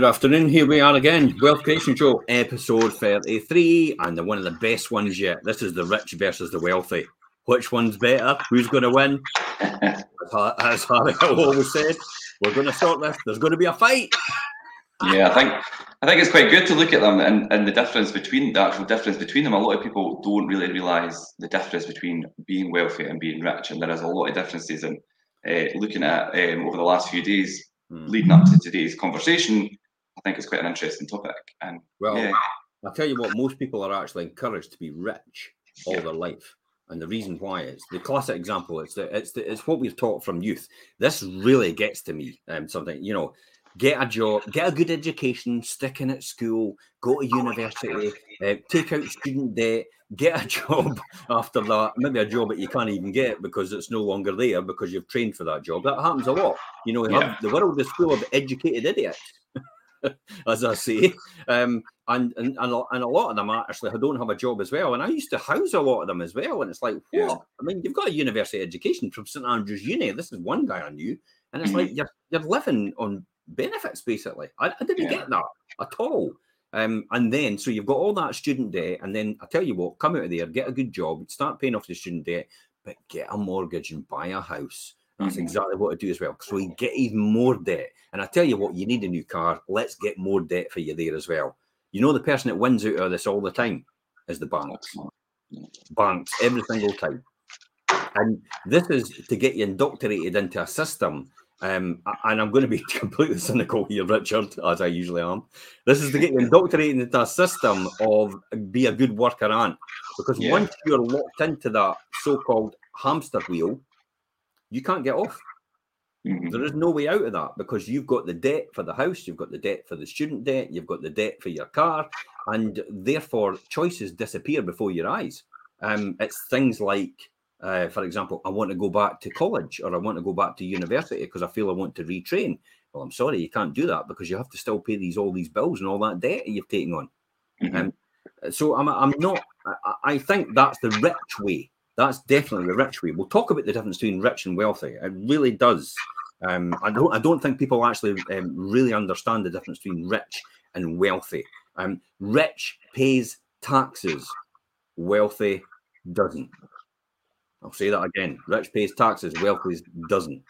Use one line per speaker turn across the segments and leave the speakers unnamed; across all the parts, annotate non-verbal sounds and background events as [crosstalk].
Good afternoon. Here we are again. Wealth Creation Show, episode 33, and one of the best ones yet. This is the rich versus the wealthy. Which one's better? Who's going to win? As Harry always said, we're going to sort this. There's going to be a fight.
Yeah, I think I think it's quite good to look at them and, and the difference between the actual difference between them. A lot of people don't really realise the difference between being wealthy and being rich, and there is a lot of differences. And uh, looking at um, over the last few days, mm. leading up to today's conversation, I think it's quite an interesting topic. And
well, yeah. I'll tell you what, most people are actually encouraged to be rich all yeah. their life. And the reason why is the classic example. It's the, it's the, it's what we've taught from youth. This really gets to me. Um, something you know, get a job, get a good education, stick in at school, go to university, uh, take out student debt, get a [laughs] job after that. Maybe a job that you can't even get because it's no longer there because you've trained for that job. That happens a lot. You know, yeah. the world is full of educated idiots. [laughs] as I say. Um, and, and, and, a, lot of them actually don't have a job as well. And I used to house a lot of them as well. And it's like, what? Yeah. I mean, you've got a university education from St Andrews Uni. This is one guy I knew. And it's mm-hmm. like you're, you're living on benefits, basically. I, I didn't yeah. get that at all. Um, and then, so you've got all that student debt. And then I tell you what, come out of there, get a good job, start paying off the student debt, but get a mortgage and buy a house that's mm-hmm. exactly what I do as well. So we get even more debt. And I tell you what, you need a new car. Let's get more debt for you there as well. You know, the person that wins out of this all the time is the banks. Banks, every single time. And this is to get you indoctrinated into a system. Um, and I'm going to be [laughs] completely cynical here, Richard, as I usually am. This is to get you [laughs] indoctrinated into a system of be a good worker ant. Because yeah. once you're locked into that so called hamster wheel, you can't get off. Mm-hmm. There is no way out of that because you've got the debt for the house, you've got the debt for the student debt, you've got the debt for your car, and therefore choices disappear before your eyes. Um, it's things like, uh, for example, I want to go back to college or I want to go back to university because I feel I want to retrain. Well, I'm sorry, you can't do that because you have to still pay these all these bills and all that debt you've taken on. Mm-hmm. Um, so I'm, I'm not. I, I think that's the rich way that's definitely the rich way. We'll talk about the difference between rich and wealthy. It really does. Um, I don't. I don't think people actually um, really understand the difference between rich and wealthy. Um, rich pays taxes, wealthy doesn't. I'll say that again. Rich pays taxes, wealthy doesn't.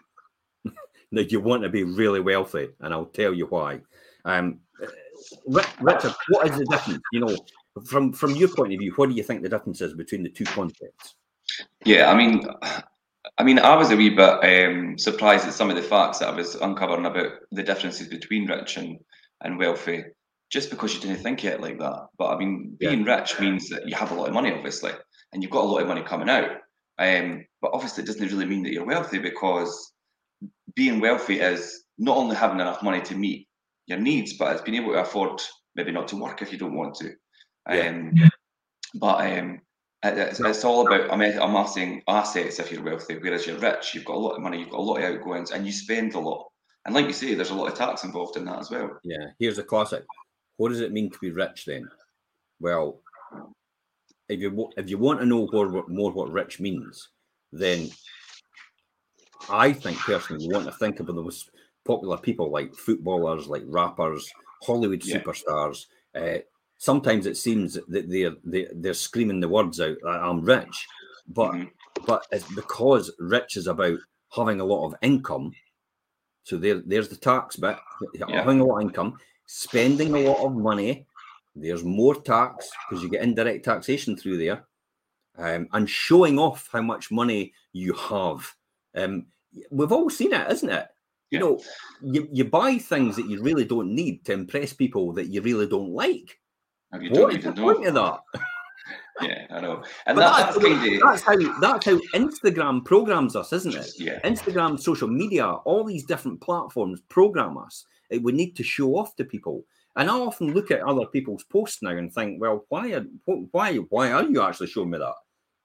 [laughs] now you want to be really wealthy, and I'll tell you why. Um, Richard, what is the difference? You know, from from your point of view, what do you think the difference is between the two concepts?
Yeah, I mean, I mean, I was a wee bit um, surprised at some of the facts that I was uncovering about the differences between rich and, and wealthy, just because you didn't think it like that. But I mean, being yeah. rich means that you have a lot of money, obviously, and you've got a lot of money coming out. Um, but obviously, it doesn't really mean that you're wealthy because being wealthy is not only having enough money to meet your needs, but it's being able to afford maybe not to work if you don't want to. Um, yeah. But um, it's, it's, all about I'm amassing assets if you're wealthy, whereas you're rich, you've got a lot of money, you've got a lot of outgoings, and you spend a lot. And like you say, there's a lot of tax involved in that as well.
Yeah, here's a classic. What does it mean to be rich then? Well, if you if you want to know more, more what rich means, then I think personally you want to think about the most popular people like footballers, like rappers, Hollywood yeah. superstars, uh, sometimes it seems that they're they, they're screaming the words out i'm rich. But mm-hmm. but it's because rich is about having a lot of income so there there's the tax bit yeah. having a lot of income spending a lot of money there's more tax because you get indirect taxation through there um, and showing off how much money you have. Um, we've all seen it isn't it? You know you, you buy things that you really don't need to impress people that you really don't like
have you what is the point of that? [laughs] yeah, I know. And that,
that's, that's, kind of... that's how that's how Instagram programs us, isn't it?
Yeah.
Instagram, social media, all these different platforms program us. It, We need to show off to people. And I often look at other people's posts now and think, well, why are why why are you actually showing me that?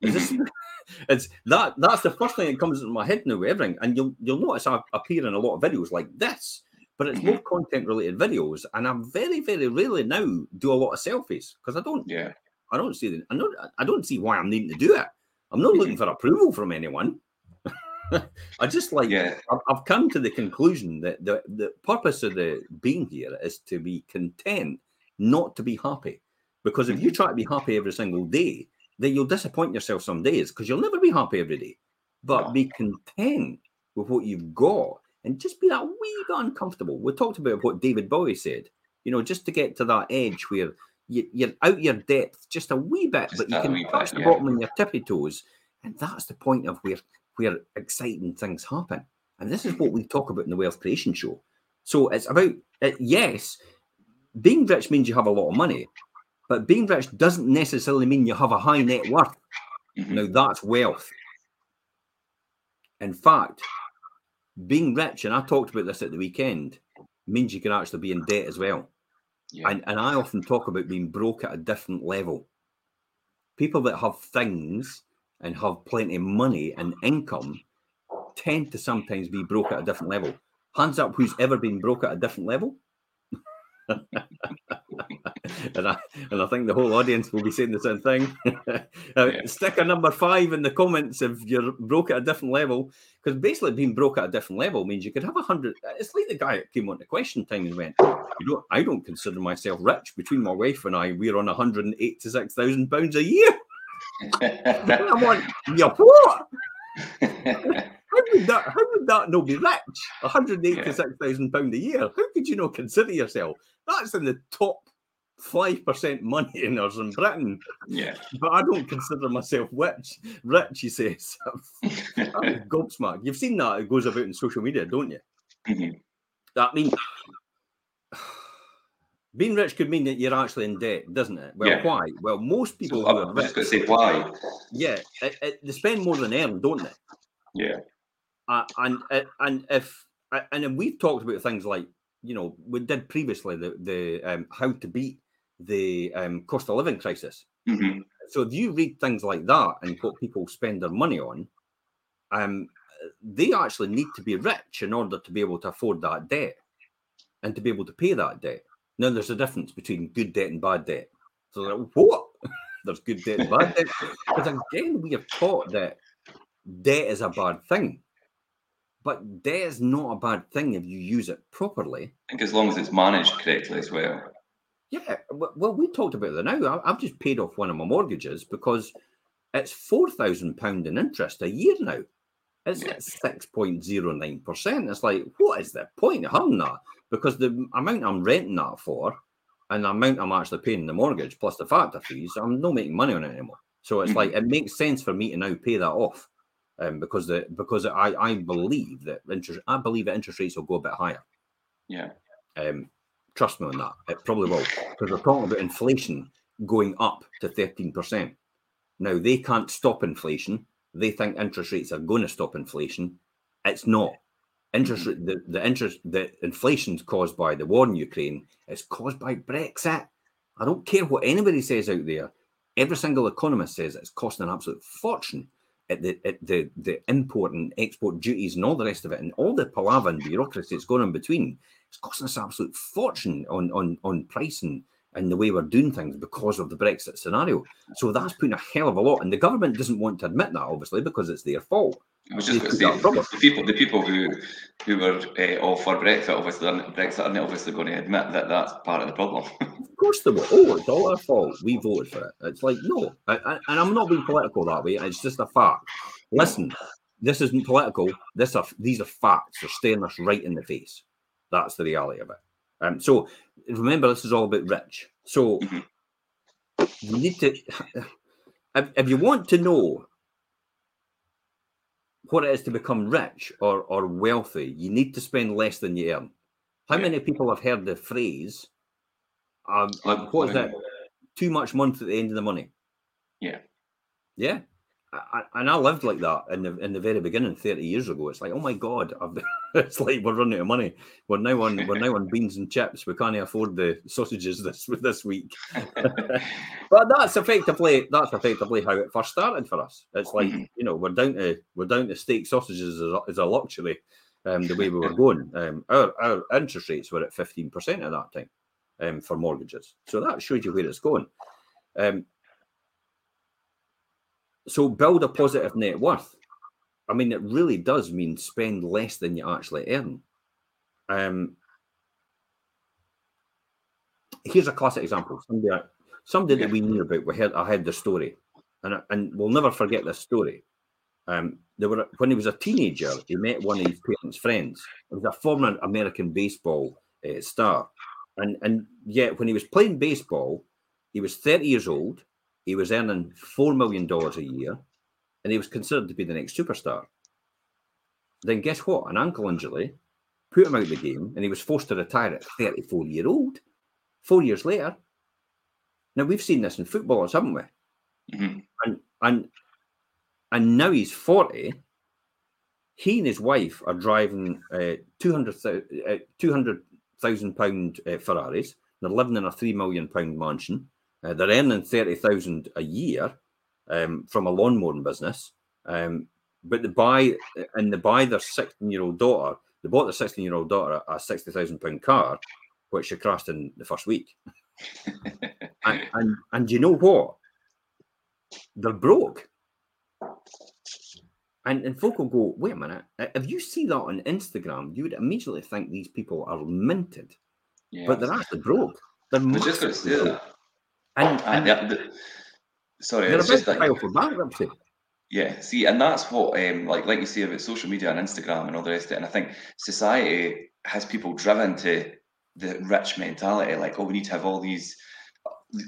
Is this mm-hmm. [laughs] it's that that's the first thing that comes into my head now everything. And you'll you'll notice I appear in a lot of videos like this but it's more content related videos, and I very, very rarely now do a lot of selfies because I don't.
Yeah.
I don't see the. I don't. I don't see why I'm needing to do it. I'm not looking for approval from anyone. [laughs] I just like
Yeah.
I've, I've come to the conclusion that the, the purpose of the being here is to be content, not to be happy. Because if you mm-hmm. try to be happy every single day, then you'll disappoint yourself some days because you'll never be happy every day. But be content with what you've got and just be that wee bit uncomfortable. We talked about what David Bowie said, you know, just to get to that edge where you, you're out your depth just a wee bit,
Just
but you can
bit,
touch the
yeah.
bottom on your tippy toes. And that's the point of where where exciting things happen. And this is what we talk about in the Wealth Creation Show. So it's about, uh, yes, being rich means you have a lot of money, but being rich doesn't necessarily mean you have a high net worth.
Mhm.
Now, that's wealth. In fact, being rich, and I talked about this at the weekend, means you can actually be in debt as well.
Yeah.
And, and I often talk about being broke at a different level. People that have things and have plenty of money and income tend to sometimes be broke at a different level. Hands up, who's ever been broke at a different level? And I and I think the whole audience will be saying the same thing. [laughs] Uh,
Yeah.
Sticker number five in the comments if you're broke at a different level, because basically being broke at a different level means you could have a hundred. It's like the guy that came on to question time and went, "You know, I don't consider myself rich. Between my wife and I, we're on one hundred and eighty-six thousand pounds a year." [laughs] I'm "Yeah, [laughs] what? How would that? How would that not be rich? One hundred eighty-six thousand pound a year. How could you not consider yourself? That's in the top five percent money earners in Britain.
yeah.
But I don't consider myself rich. Rich, he says. [laughs] I'm gobsmacked. You've seen that it goes about in social media, don't you?
Mhm.
That means [sighs] being rich could mean that you're actually in debt, doesn't it? Well,
Yeah.
why? Well, most people
So
who are
I'm going
rich,
say why.
yeah, it, it, they spend more than earn, don't they?
Yeah.
Uh, and uh, and if uh, and then we've talked about things like you know we did previously the the um, how to beat the um, cost of living crisis.
hmm
So if you read things like that and what people spend their money on, um, they actually need to be rich in order to be able to afford that debt and to be able to pay that debt. Now, there's a difference between good debt and bad debt. So, like, what? [laughs] there's good debt and bad debt. Because again, we have taught that debt is a bad thing. But debt is not a bad thing if you use it properly.
I think as long as it's managed correctly as well.
Yeah, well, we talked about that now. I've just paid off one of my mortgages because it's four thousand pound in interest a year now. It's
Yeah.
at six point zero nine percent. It's like, what is the point of having that? Because the amount I'm renting that for, and the amount I'm actually paying the mortgage plus the factor fees, I'm not making money on it anymore. So it's
Mhm.
like it makes sense for me to now pay that off, um, because the because I I believe that interest I believe that interest rates will go a bit higher.
Yeah.
Um, trust me on that. It probably will because we're talking about inflation going up to 13%. Now, they can't stop inflation. They think interest rates are going to stop inflation. It's not. Interest rate, the, the interest, the inflation's caused by the war in Ukraine. It's caused by Brexit. I don't care what anybody says out there. Every single economist says it's costing an absolute fortune at the at the the import and export duties and all the rest of it, and all the palaver and bureaucracy that's going on between. It's costing us an absolute fortune on on on pricing and the way we're doing things because of the Brexit scenario. So that's putting a hell of a lot, and the government doesn't want to admit that, obviously, because it's their fault.
I was just going to say the people, the people who who were uh, all for Brexit, obviously, Brexit aren't obviously going to admit that that's part of the problem. [laughs]
Of course they will. Oh, it's all our fault. We voted for it. It's like no, I, I, and I'm not being political that way. It's just a fact. Listen, this isn't political. This are these are facts. They're staring us right in the face. That's the reality of it. Um, so remember, this is all about rich. So
Mhm.
you need to, [sighs] if, if you want to know what it is to become rich or or wealthy, you need to spend less than you earn. How many people have heard the phrase? Um,
Live-
what is it? Too much month at the end of the money.
Yeah.
Yeah. I, and I lived like that in the in the very beginning, thirty years ago. It's like, oh my god, I've, [laughs] it's like we're running out of money. We're now on we're now on [laughs] beans and chips. We can't afford the sausages this [laughs] this week. but that's effectively that's effectively how it first started for us. It's like
Mhm.
you know we're down to we're down to steak sausages as a, as a luxury. Um, the way we were going, um, our our interest rates were at fifteen percent at that time um, for mortgages. So that shows you where it's going. Um, so build a positive net worth. I mean, it really does mean spend less than you actually earn. Um, here's a classic example. Somebody, somebody that we knew about. We heard. I heard the story, and and we'll never forget this story. Um, there were when he was a teenager, he met one of his parents' friends. He was a former American baseball uh, star, and and yet when he was playing baseball, he was 30 years old. He was earning four million dollars a year, and he was considered to be the next superstar. Then guess what? An ankle injury put him out of the game, and he was forced to retire at 34 year old. Four years later. Now we've seen this in footballers, haven't we?
Mhm.
And and and now he's 40. He and his wife are driving uh, 200,000 uh, 200,000 pound uh, Ferraris. They're living in a three million pound mansion. Uh, they're earning 30,000 a year um, from a lawn mowing business. Um, but they buy and they buy their 16 year old daughter. They bought their 16 year old daughter a 60,000 pound car, which she crashed in the first week. [laughs] and, and and you know what? They're broke. And, and folk will go, wait a minute, if you see that on Instagram, you would immediately think these people are minted,
Yeah.
but they're actually broke. They're
just going to say that.
And,
Uh,
and
the- sorry,
they're
it's just
file for bankruptcy.
Yeah, see, and that's what, um, like, like you say about social media and Instagram and all the rest of it. And I think society has people driven to the rich mentality, like, oh, we need to have all these,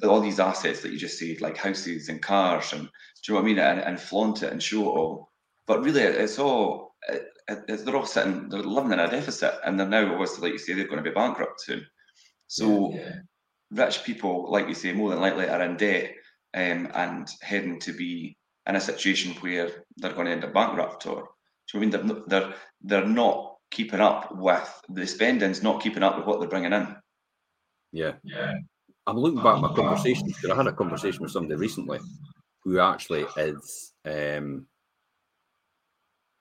all these assets that you just said, like houses and cars, and do you know what I mean? And, and flaunt it and show it all. But really, it's all, it, it, they're all sitting, they're living in a deficit, and they're now obviously, like you say, they're going to be bankrupt soon. So rich people, like you say, more than likely are in debt um, and heading to be in a situation where they're going to end up bankrupt or do you know I mean they're, they're they're not keeping up with the spending's not keeping up with what they're bringing in.
Yeah. Yeah. I'm looking back at my conversations because I had a conversation with somebody recently who actually is. Um,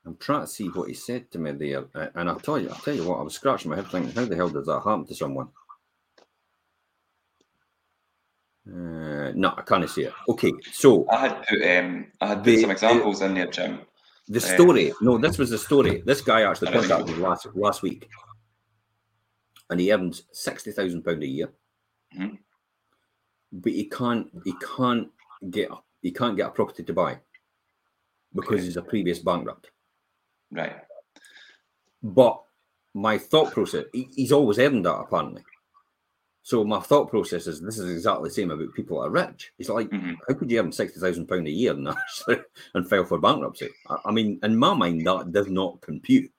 I'm trying to see what he said to me there, and I'll tell you, I'll tell you what. I was scratching my head thinking, how the hell does that happen to someone? Uh, no, I can't see it. Okay, so
I had put um I had put
The-
some examples in there, Jim.
the story. No, this was the story. This guy actually contacted me last last week, and he earns sixty thousand pound a year,
Mhm.
but he can't he can't get he can't get a property to buy because
Okay.
he's a previous bankrupt.
Right.
But my thought process, he's always earned that apparently. So my thought process is this is exactly the same about people that are rich. It's like,
Mhm.
how could you earn sixty thousand pound a year and [laughs] actually and file for bankruptcy? I, I mean, in my mind, that does not compute.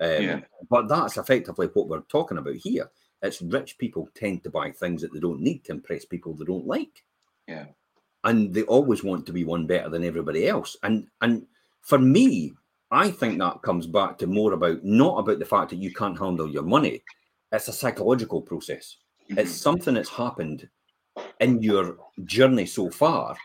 Um,
Yeah.
But that's effectively what we're talking about here. It's rich people tend to buy things that they don't need to impress people they don't like.
Yeah.
And they always want to be one better than everybody else. And and for me, I think that comes back to more about not about the fact that you can't handle your money. It's a psychological process. It's
Mhm.
something that's happened in your journey so far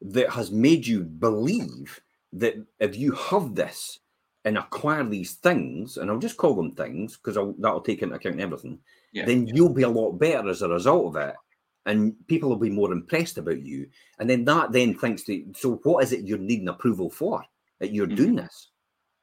that has made you believe that if you have this and acquire these things, and I'll just call them things because that'll take into account everything,
Yeah.
then you'll be a lot better as a result of it. And people will be more impressed about you. And then that then thinks to, so what is it you're needing approval for that you're
Mhm.
doing this?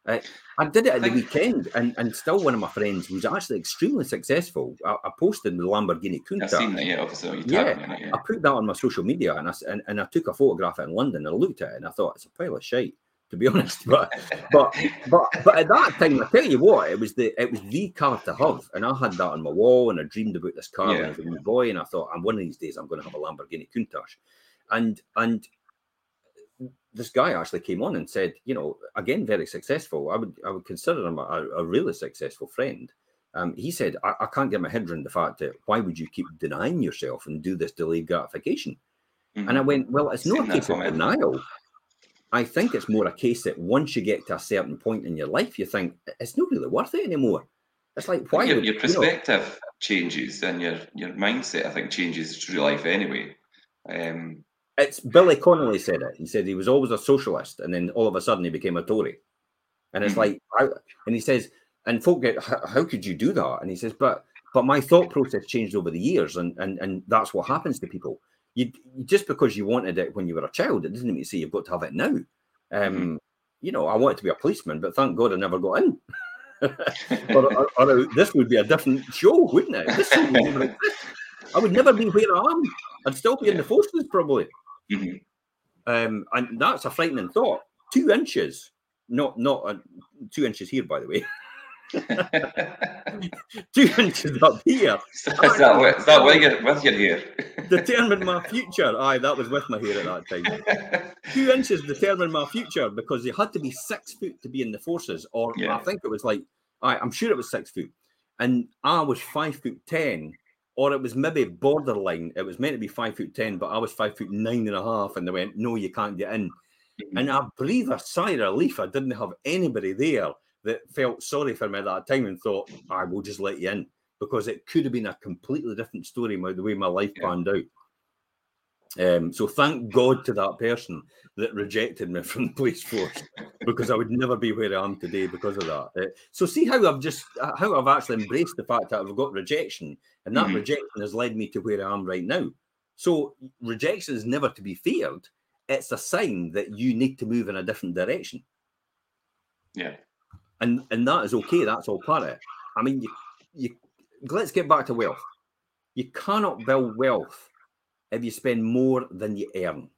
Uh, I did it at the weekend, and, and still one of my friends was actually extremely successful. I, I posted the Lamborghini Countach.
I've seen that, yeah, obviously.
Yeah,
tagged me in it, yeah.
I put that on my social media and I, and, and I took a photograph in London and I looked at it and I thought it's a pile of shite, to be [laughs] honest. But but but but at that time, I tell you what, it was the it was the car to have, and I had that on my wall, and I dreamed about this car when I
Yeah.
was a wee boy, and I thought, I'm one of these days I'm going to have a Lamborghini Countach, and and this guy actually came on and said, you know, again, very successful. I would I would consider him a, a really successful friend. Um, he said, I, I can't get my head around the fact that why would you keep denying yourself and do this delayed gratification? And I went, well, it's not a case of denial. I think it's more a case that once you get to a certain point in your life, you think it's not really worth it anymore. It's like why
your,
would
your
you know,
perspective changes and your your mindset, I think, changes through life anyway. Um,
it's Billy Connolly said it. He said he was always a socialist, and then all of a sudden he became a Tory. And it's
Mhm.
like, and he says, and folk get, how, how could you do that? And he says, but but my thought process changed over the years, and and and that's what happens to people. You, you just because you wanted it when you were a child, it doesn't mean to say you've got to have it now. Um, you know, I wanted to be a policeman, but thank God I never got in. [laughs] or, or, or, this would be a different show, wouldn't it? Would I would never be where I am. I'd still be in the forces probably. Mm-hmm. Um, and that's a frightening thought. Two inches, not not uh, two inches here, by the way. [laughs] two inches up here. [laughs]
Is that, with, is that with, your, with your hair? [laughs]
determined my future. Aye, that was with my hair at that time. two inches determined my future because you had to be six foot to be in the forces, or yeah. I think it was like, aye, I'm sure it was six foot. And I was five foot ten, or it was maybe borderline. It was meant to be five foot ten, but I was five foot nine and a half, and they went, No, you can't get in. Mm-hmm. And I breathed a sigh of relief. I didn't have anybody there that felt sorry for me at that time and thought, I will just let you in because it could have been a completely different story about the way my life yeah. panned out. Um, so thank God to that person that rejected me [laughs] from the police force because I would never be where I am today because of that. Uh, so see how I've just how I've actually embraced the fact that I've got rejection, and that mm-hmm. rejection has led me to where I am right now. So rejection is never to be feared. It's a sign that you need to move in a different direction.
Yeah
and and that is okay. That's all part of it. I mean, you, you let's get back to wealth. You cannot build wealth if you spend more than you earn.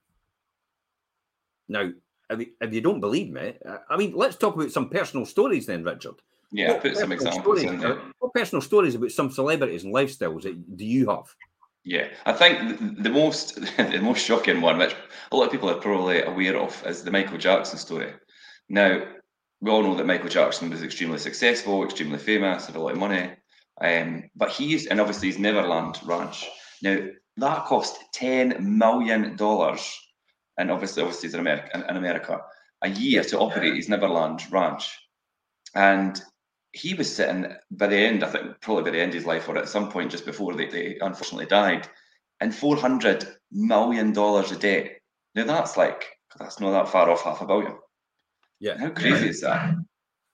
Now, if you, if you don't believe me, I mean, let's talk about some personal stories then, Richard.
Yeah, what put some examples
stories, in there. What personal stories about some celebrities and lifestyles that do you have?
Yeah, I think the most [laughs] the most shocking one, which a lot of people are probably aware of, is the Michael Jackson story. Now, we all know that Michael Jackson was extremely successful, extremely famous, had a lot of money. Um, but he's, and obviously his Neverland Ranch. Now, that cost $10 million, and obviously, obviously he's in America, in America, a year to operate his Neverland Ranch. And he was sitting by the end, I think probably by the end of his life, or at some point just before they, they unfortunately died, in $400 million a day. Now, that's like, that's not that far off half a billion.
Yeah.
How crazy is that?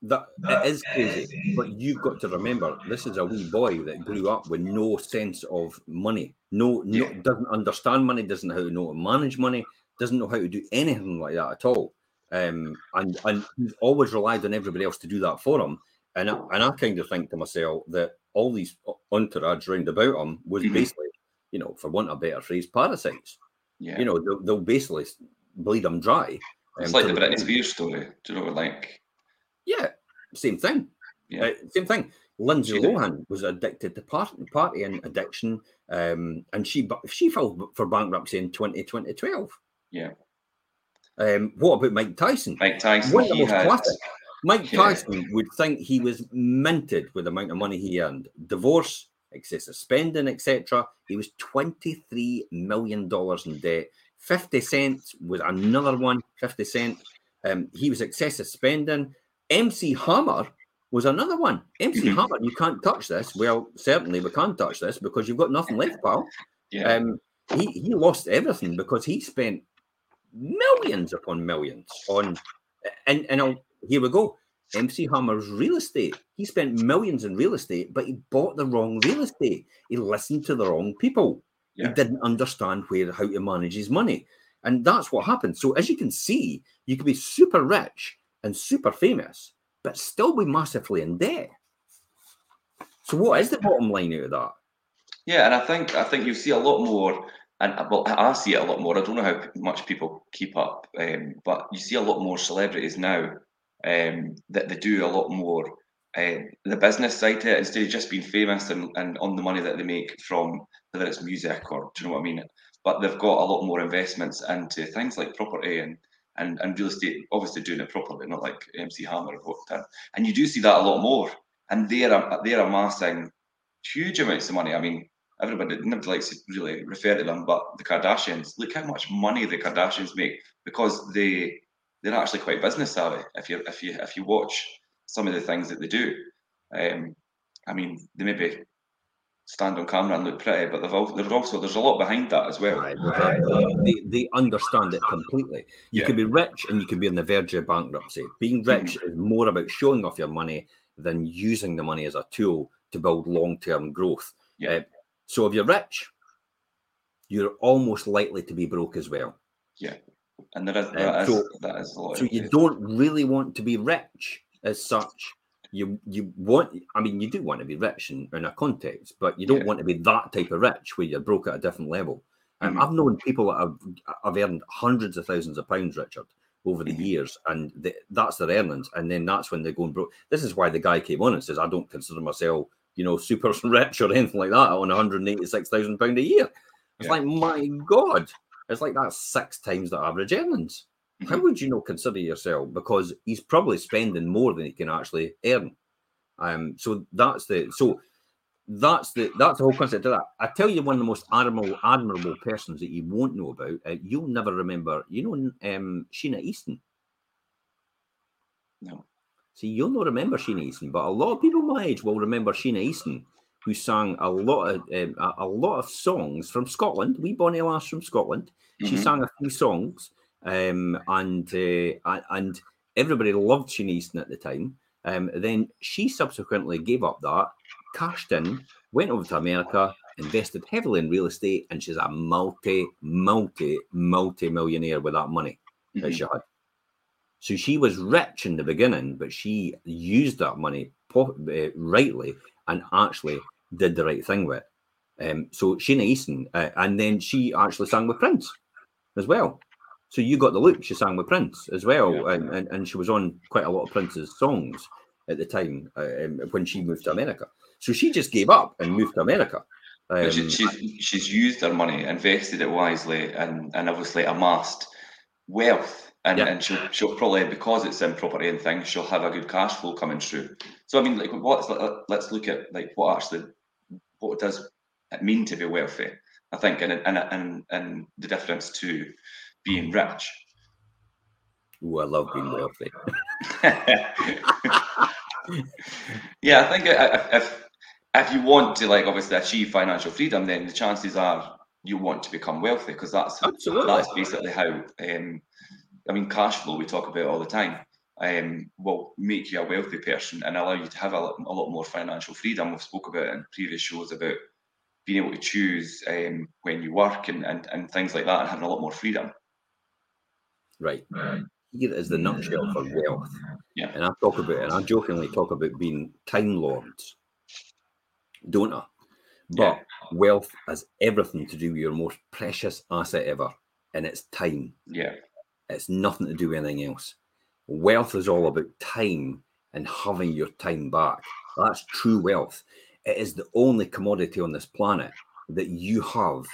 That it is crazy, but you've got to remember this is a wee boy that grew up with no sense of money, no, no yeah. doesn't understand money, doesn't know how to know to manage money, doesn't know how to do anything like that at all. Um, and and he's always relied on everybody else to do that for him. And I, and I kind of think to myself that all these entourage round about him was mm-hmm. basically, you know, for want of a better phrase, parasites. Yeah. You know, they'll, they'll basically bleed him dry
it's um, like the Britney Spears story. Do you know, what like
yeah, same thing. Yeah, uh, same thing. Lindsay Lohan was addicted to party, party and addiction, um, and she she filed for bankruptcy in 2012.
Yeah.
Um, what about Mike Tyson?
Mike Tyson, One of the most had,
classic. Mike yeah. Tyson would think he was minted with the amount of money he earned. Divorce, excessive spending, etc. He was twenty three million dollars in debt. 50 Cent was another one, 50 Cent. Um, he was excessive spending. MC Hammer was another one. MC mm-hmm. Hammer, you can't touch this. Well, certainly we can't touch this because you've got nothing left, pal. Yeah. Um, he, he lost everything because he spent millions upon millions on, and, and I'll, here we go. MC Hammer's real estate. He spent millions in real estate, but he bought the wrong real estate. He listened to the wrong people. Yeah. He didn't understand where how to manage his money. And that's what happened. So as you can see, you can be super rich and super famous, but still be massively in debt. So what is the bottom line out of that?
Yeah, and I think I think you see a lot more, and well, I see it a lot more. I don't know how much people keep up, um, but you see a lot more celebrities now um, that they do a lot more uh, the business side to it instead of just being famous and, and on the money that they make from whether it's music or do you know what I mean? But they've got a lot more investments into things like property and and, and real estate, obviously doing it properly, not like MC Hammer or done. And you do see that a lot more. And they're they're amassing huge amounts of money. I mean, everybody never likes to really refer to them, but the Kardashians, look how much money the Kardashians make because they they're actually quite business savvy. If you if you if you watch some of the things that they do, um, I mean, they maybe stand on camera and look pretty, but all, there's also there's a lot behind that as well. Right.
They, they understand it completely. You yeah. can be rich and you can be on the verge of bankruptcy. Being rich mm-hmm. is more about showing off your money than using the money as a tool to build long-term growth. Yeah. Uh, so if you're rich, you're almost likely to be broke as well.
Yeah. And there is, that, um, so, is, that is.
So you don't really want to be rich as such. You you want, I mean, you do want to be rich in, in a context, but you don't yeah. want to be that type of rich where you're broke at a different level. Um, mm-hmm. I've known people that have, have earned hundreds of thousands of pounds, Richard, over the mm-hmm. years, and they, that's their earnings. And then that's when they're going broke. This is why the guy came on and says, I don't consider myself, you know, super [laughs] rich or anything like that on 186,000 pound a year. It's yeah. like, my God, it's like that's six times the average earnings. How would you not consider yourself? Because he's probably spending more than he can actually earn. Um, so that's the so that's the that's the whole concept of that. I tell you, one of the most admirable admirable persons that you won't know about. Uh, you'll never remember. You know, um, Sheena Easton.
No.
See, you'll not remember Sheena Easton, but a lot of people my age will remember Sheena Easton, who sang a lot of um, a, a, lot of songs from Scotland. We Bonnie Lass from Scotland. Mm-hmm. She sang a few songs, um, and uh, and everybody loved Easton at the time. Um, then she subsequently gave up that, cashed in, went over to America, invested heavily in real estate, and she's a multi, multi, multi millionaire with that money mm-hmm. that she had. So she was rich in the beginning, but she used that money po- uh, rightly and actually did the right thing with it. Um, so Sheena Easton, uh, and then she actually sang with Prince as well. So you got the look. She sang with Prince as well, yeah. and, and, and she was on quite a lot of Prince's songs at the time uh, um, when she moved to America. So she just gave up and moved to America.
Um, she, she's she's used her money, invested it wisely, and and obviously amassed wealth. And, yeah. and she'll, she'll probably because it's in property and things, she'll have a good cash flow coming through. So I mean, like, what's let's look at like what actually what does it mean to be wealthy? I think, and and and and the difference to being rich.
Ooh, I love being wealthy. [laughs]
yeah, I think if if you want to like obviously achieve financial freedom, then the chances are you want to become wealthy because that's Absolutely. that's basically how. Um, I mean, cash flow we talk about all the time. Um, will make you a wealthy person and allow you to have a, a lot more financial freedom. We've spoke about in previous shows about being able to choose um, when you work and, and, and things like that and having a lot more freedom.
Right. Here is the nutshell for wealth.
Yeah.
And I talk about, and I jokingly talk about being time lords, don't I? But yeah. wealth has everything to do with your most precious asset ever, and it's time.
Yeah.
It's nothing to do with anything else. Wealth is all about time and having your time back. That's true wealth. It is the only commodity on this planet that you have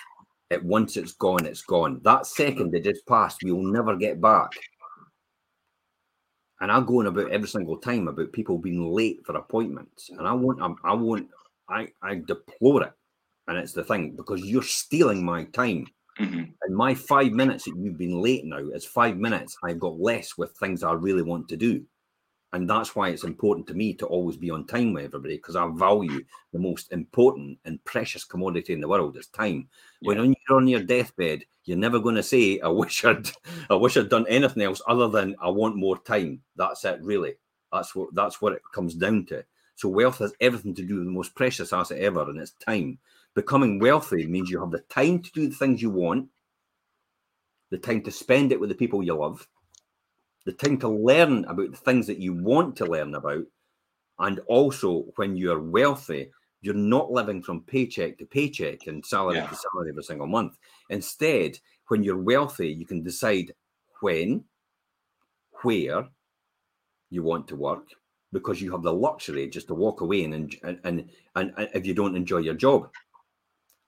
it once it's gone, it's gone. That second that just passed, we'll never get back. And I go on about every single time about people being late for appointments, and I want, I want, I, won't I deplore it. And it's the thing because you're stealing my time. Mm-hmm. And my five minutes that you've been late now is five minutes I've got less with things I really want to do. And that's why it's important to me to always be on time with everybody because I value the most important and precious commodity in the world is time. Yeah. When you're on your deathbed, you're never going to say, "I wish I'd, I wish I'd done anything else other than I want more time." That's it, really. That's what that's what it comes down to. So wealth has everything to do with the most precious asset ever, and it's time. Becoming wealthy means you have the time to do the things you want, the time to spend it with the people you love, the time to learn about the things that you want to learn about. And also, when you're wealthy, you're not living from paycheck to paycheck and salary yeah. to salary every single month. Instead, when you're wealthy, you can decide when, where you want to work because you have the luxury just to walk away and and and, and, and if you don't enjoy your job.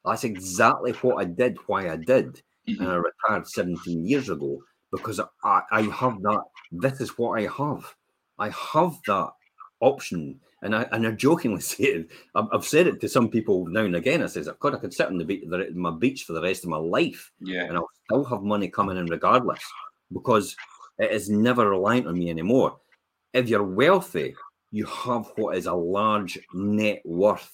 That's exactly what I did, why I did. Mm-hmm. And I retired 17 years ago because I, I have that. This is what I have. I have that option. And I and I jokingly [laughs] say it. I've, I've said it to some people now and again. I says, God, I could sit on the beach, the, my beach for the rest of my life,
yeah,
and I'll still have money coming in regardless, because it is never reliant on me anymore. If you're wealthy, you have what is a large net worth.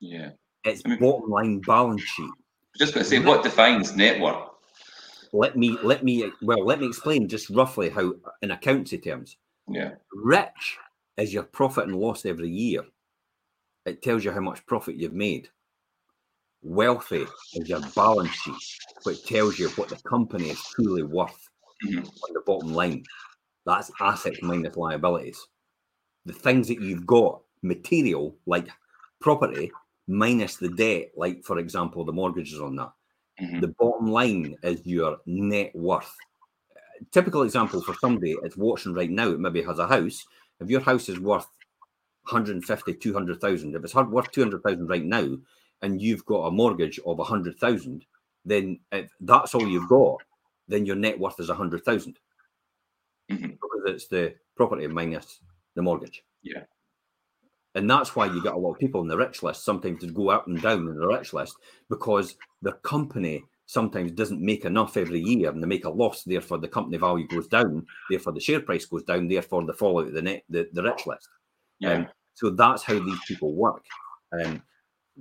Yeah,
it's I mean, bottom line balance sheet.
Just going to say, what defines net worth?
Let me let me well let me explain just roughly how in accountancy terms.
Yeah.
Rich is your profit and loss every year. It tells you how much profit you've made. Wealthy is your balance sheet, which tells you what the company is truly worth. mm-hmm. on the bottom line. That's assets minus liabilities. The things that you've got, material like property, minus the debt, like for example, the mortgages on that. Mm-hmm. The bottom line is your net worth. typical example for somebody that's watching right now, it maybe has a house. If your house is worth 150, 200,000, if it's worth 200,000 right now, and you've got a mortgage of 100,000, then if that's all you've got, then your net worth is 100,000 mm-hmm. because it's the property minus the mortgage.
Yeah.
And that's why you get a lot of people on the rich list sometimes to go up and down in the rich list because the company sometimes doesn't make enough every year and they make a loss. Therefore, the company value goes down. Therefore, the share price goes down. Therefore, the fall out of the net, the, the rich list. Yeah. Um, so that's how these people work. Um,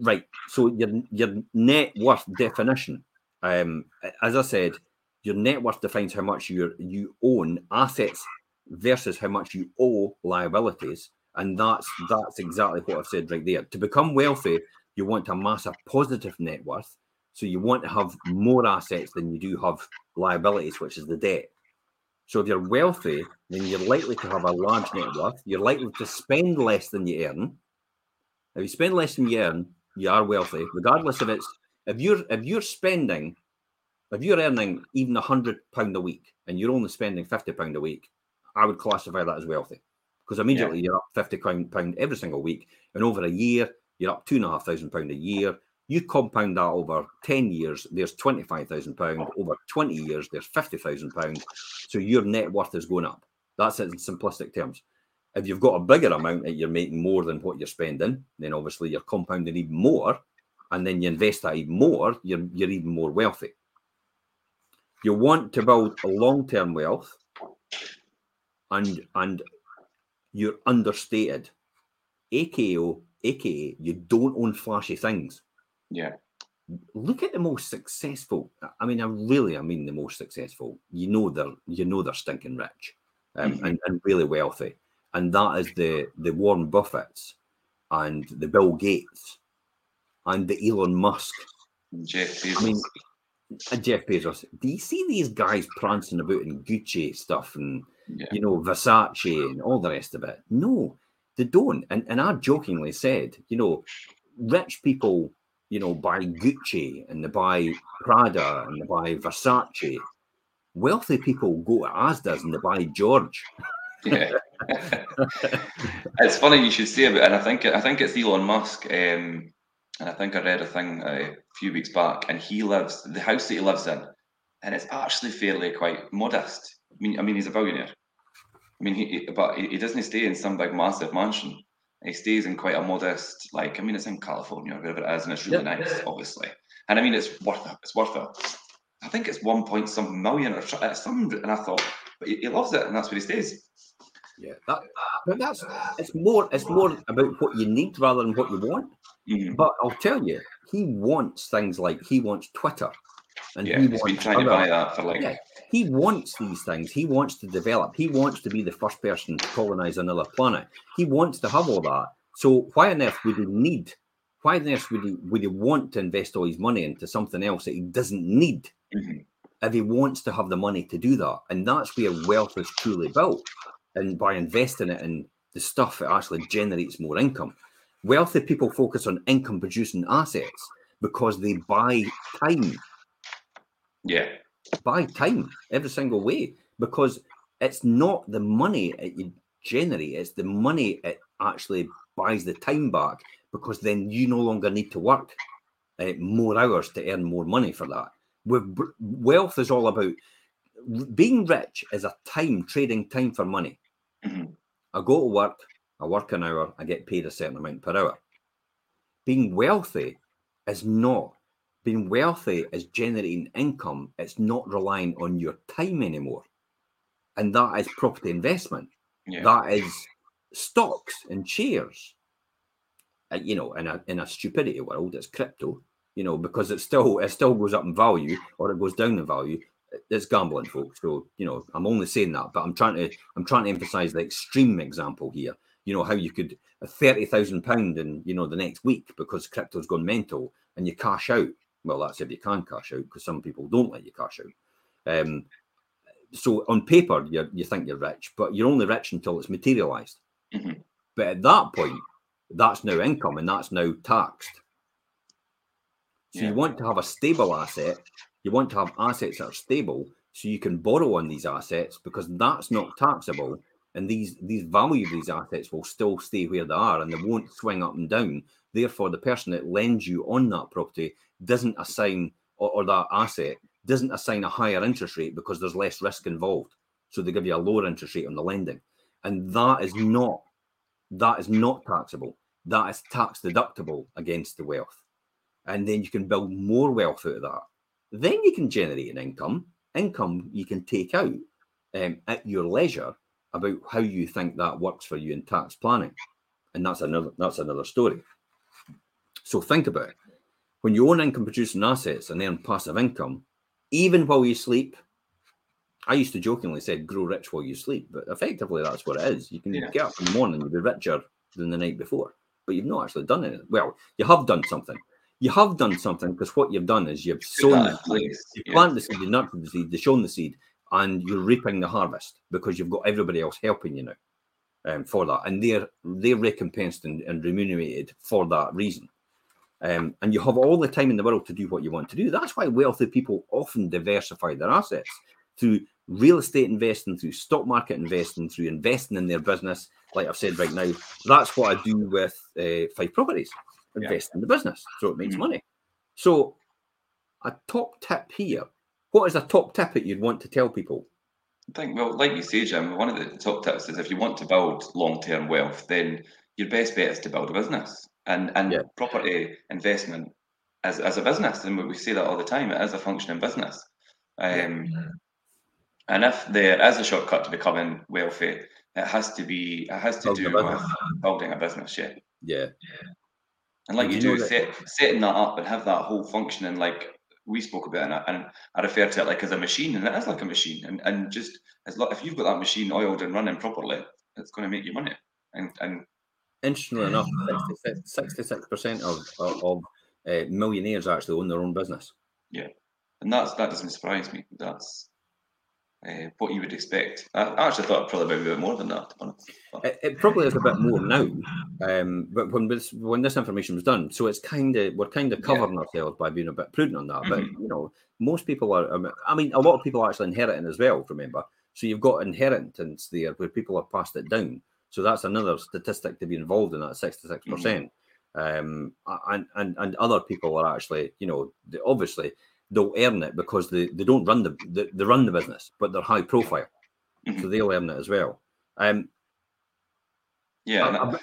right. So your your net worth definition, um, as I said, your net worth defines how much you you own assets versus how much you owe liabilities, and that's that's exactly what I've said right there. To become wealthy, you want to amass a positive net worth. So you want to have more assets than you do have liabilities, which is the debt. So if you're wealthy, then you're likely to have a large net worth. You're likely to spend less than you earn. If you spend less than you earn, you are wealthy, regardless of it's if you're if you're spending, if you're earning even a hundred pound a week and you're only spending fifty pound a week, I would classify that as wealthy because immediately yeah. you're up fifty pound every single week, and over a year you're up two and a half thousand pound a year. You compound that over 10 years, there's £25,000. Over 20 years, there's £50,000. So your net worth is going up. That's it in simplistic terms. If you've got a bigger amount that you're making more than what you're spending, then obviously you're compounding even more. And then you invest that even more, you're, you're even more wealthy. You want to build a long term wealth and and you're understated. AKO, aka you don't own flashy things.
Yeah.
Look at the most successful. I mean, I really, I mean, the most successful. You know they're, you know they're stinking rich, um, mm-hmm. and, and really wealthy, and that is the the Warren Buffetts, and the Bill Gates, and the Elon Musk.
Jeff Bezos. I mean,
Jeff Bezos. Do you see these guys prancing about in Gucci stuff and yeah. you know Versace and all the rest of it? No, they don't. And and I jokingly said, you know, rich people you know, buy Gucci and they buy Prada and they buy Versace. Wealthy people go to Asda's and they buy George.
yeah. [laughs] [laughs] it's funny you should say about, and I think I think it's Elon Musk. Um, and I think I read a thing uh, a few weeks back, and he lives the house that he lives in, and it's actually fairly quite modest. I mean, I mean, he's a billionaire. I mean, he, but he doesn't stay in some big massive mansion. He stays in quite a modest, like I mean, it's in California or wherever it is, and it's really nice, obviously. And I mean, it's worth it. It's worth it. I think it's one point some million or some, and I thought, but he, he loves it, and that's where he stays.
Yeah, that, but that's it's more it's more about what you need rather than what you want. Mm-hmm. But I'll tell you, he wants things like he wants Twitter,
and yeah, he has been trying other, to buy that for like
yeah, he wants these things. He wants to develop. He wants to be the first person to colonize another planet. He wants to have all that. So why on earth would he need? Why on earth would he would he want to invest all his money into something else that he doesn't need? Mm-hmm. If he wants to have the money to do that, and that's where wealth is truly built, and by investing it in the stuff that actually generates more income. Wealthy people focus on income producing assets because they buy time.
Yeah
buy time every single way because it's not the money it you generate, it's the money it actually buys the time back because then you no longer need to work uh, more hours to earn more money for that. With wealth is all about being rich is a time trading time for money. Mm-hmm. I go to work, I work an hour, I get paid a certain amount per hour. Being wealthy is not being wealthy is generating income. It's not relying on your time anymore. And that is property investment. Yeah. That is stocks and shares. Uh, you know, in a in a stupidity world, it's crypto. You know, because it still it still goes up in value or it goes down in value. It's gambling, folks. So you know, I'm only saying that, but I'm trying to I'm trying to emphasize the extreme example here. You know how you could a thirty thousand pound in you know the next week because crypto's gone mental and you cash out well, that's if you can cash out because some people don't let you cash out. Um, so on paper, you you think you're rich, but you're only rich until it's materialized.
Mhm.
But at that point, that's now income and that's now taxed. So
Yeah.
you want to have a stable asset. You want to have assets that are stable, so you can borrow on these assets because that's not taxable, and these these value of these assets will still stay where they are and they won't swing up and down. Therefore, the person that lends you on that property doesn't assign or, or that asset doesn't assign a higher interest rate because there's less risk involved. So they give you a lower interest rate on the lending, and that is not that is not taxable. That is tax deductible against the wealth, and then you can build more wealth out of that. Then you can generate an income. Income you can take out um, at your leisure about how you think that works for you in tax planning, and that's another that's another story. So think about it. When you own income producing assets and earn passive income, even while you sleep, I used to jokingly say grow rich while you sleep, but effectively that's what it is. You can
Yeah.
get up in the morning and be richer than the night before, but you've not actually done it. Well, you have done something. You have done something because what you've done is you've sown the seed, you've planted the seed, you've nurtured the seed, you've shown the seed, and you're reaping the harvest because you've got everybody else helping you now um, for that, and they're they're recompensed and, and remunerated for that reason. Um, and you have all the time in the world to do what you want to do. That's why wealthy people often diversify their assets through real estate investing, through stock market investing, through investing in their business. Like I've said right now, that's what I do with uh, Fife Properties.
Yeah.
Invest in the business so it makes
Mhm.
money. So, a top tip here. What is a top tip that you'd want to tell people?
I think, well, like you say, Jim, one of the top tips is if you want to build long term wealth, then your best bet is to build a business and, and
Yeah.
property investment as, as a business. And we say that all the time, it is a functioning business. Um, And if there is a shortcut to becoming wealthy, it has to be, it has to
Building
do with building a business, yeah.
Yeah.
And like
And
you,
you know
do,
that-
set, setting that up and have that whole functioning like we spoke about, and I, and I refer to it like as a machine, and it is like a machine. And and just as lo- if you've got that machine oiled and running properly, it's going to make you money. And and
Interestingly enough, 66 percent of of, of uh, millionaires actually own their own business.
Yeah, and that's that doesn't surprise me. That's uh, what you would expect. I, I actually thought probably maybe a bit more than that. To be honest.
It, it probably is a bit more now, um, but when this when this information was done, so it's kind of we're kind of
Yeah.
covering ourselves by being a bit prudent on that. But
Mhm.
you know, most people are. um, I mean, a lot of people are actually inheriting as well. Remember, so you've got inheritance there where people have passed it down. So that's another statistic to be involved in that sixty-six percent. Um, and and and other people are actually, you know, obviously they'll earn it because they, they don't run the they, they run the business, but they're high profile, so
Mhm.
they'll earn it as well. Um,
yeah,
I, I-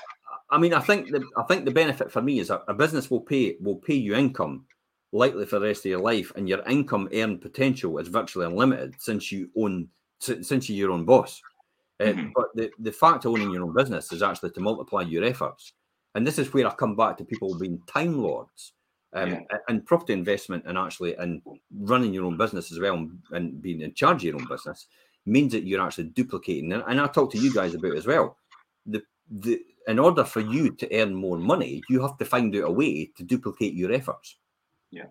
I mean, I think the I think the benefit for me is that a business will pay will pay you income likely for the rest of your life, and your income earn potential is virtually unlimited since you own since you're your own boss. Uh,
Mhm.
But the, the fact of owning your own business is actually to multiply your efforts, and this is where I come back to people being time lords. Um,
Yeah.
and property investment and actually and running your own business as well and, being in charge of your own business means that you're actually duplicating and, and I talk to you guys about as well the the in order for you to earn more money, you have to find out a way to duplicate your efforts.
Yeah.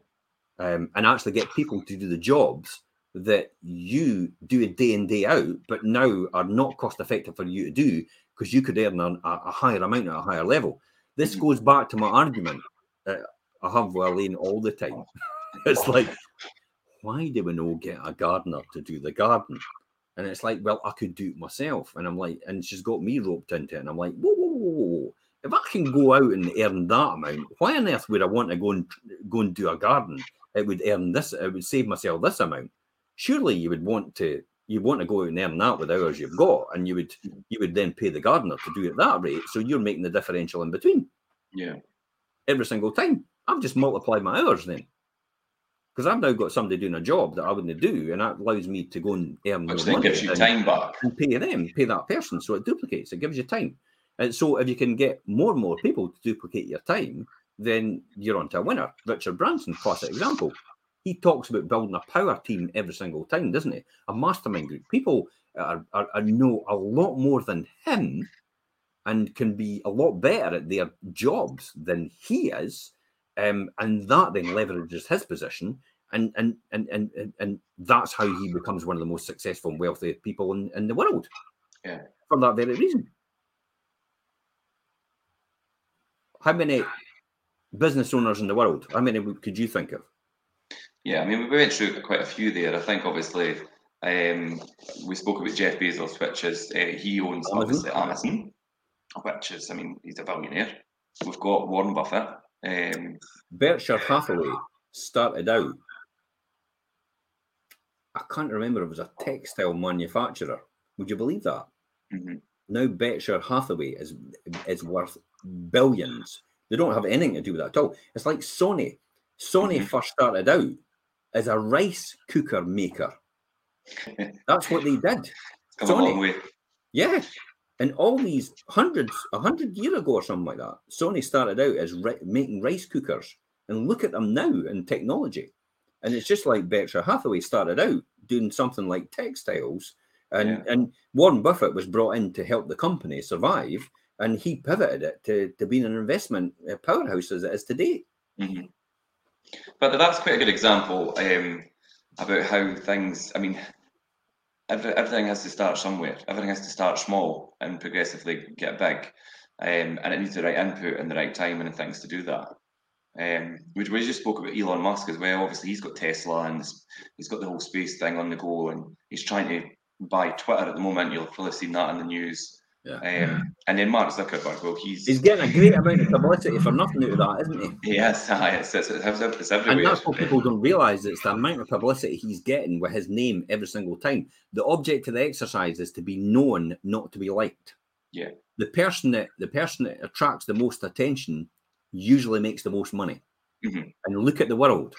Um, and actually get people to do the jobs that you do it day in day out, but now are not cost effective for you to do because you could earn a, a higher amount at a higher level. This
Mhm.
goes back to my argument that Uh-huh, I have Elaine all the time. [laughs] it's like, why do we not get a gardener to do the garden? And it's like, well, I could do it myself. And I'm like, and she's got me roped into it. And I'm like, whoa, whoa, whoa, whoa, whoa. If I can go out and earn that amount, why on earth would I want to go and go and do a garden? It would earn this, it would save myself this amount. Surely you would want to you want to go out and earn that with hours you've got, and you would you would then pay the gardener to do it that rate. So you're making the differential in between
yeah,
every single time. I've just multiplied my hours then. Because I've now got somebody doing a job that I wouldn't do, and that allows me to go and earn more money
gives you
and-
time back.
and pay them, pay that person. So it duplicates, it gives you time. And so if you can get more and more people to duplicate your time, then you're onto a winner. Richard Branson, classic example. He talks about building a power team every single time, doesn't he? A mastermind group. People are, are, are know a lot more than him and can be a lot better at their jobs than he is. Um, and that then leverages his position and and and and and that's how he becomes one of the most successful and wealthy people in, in the world.
Yeah,
for that very reason. How many business owners in the world? How many could you think of?
Yeah, I mean, we went through quite a few there. I think obviously um, we spoke about Jeff Bezos, which is uh, he owns Amazon. obviously Amazon, which is, I mean, he's a billionaire. We've got Warren Buffett. Um,
Berkshire Hathaway started out. I can't remember. It was a textile manufacturer. Would you believe that?
Mm-hmm.
Now Berkshire Hathaway is is worth billions. They don't have anything to do with that at all. It's like Sony. Sony mm-hmm. first started out as a rice cooker maker. [laughs] That's what they did.
Come Sony. a long way.
Yeah. And all these hundreds, a hundred year ago or something like that, Sony started out as ri- making rice cookers. And look at them now in technology. And it's just like Berkshire Hathaway started out doing something like textiles. And, yeah. and Warren Buffett was brought in to help the company survive. And he pivoted it to, to being an investment uh, powerhouse as it is today.
Mm-hmm. But that's quite a good example um, about how things. I mean, every, everything has to start somewhere. Everything has to start small and progressively get big, um, and it needs the right input and the right time and things to do that. Um, we, we just spoke about Elon Musk as well. Obviously, he's got Tesla and he's got the whole space thing on the go, and he's trying to buy Twitter at the moment. You'll probably seen that in the news.
Yeah.
Um, and then Mark Zuckerberg, well, he's
he's getting a great amount of publicity for nothing out of that, isn't
he? [laughs] Yes, it's, it's, it's, it's everywhere.
And that's what people don't realise. It's the amount of publicity he's getting with his name every single time. The object of the exercise is to be known, not to be liked.
Yeah.
The person that the person that attracts the most attention usually makes the most money.
Mm-hmm.
And look at the world.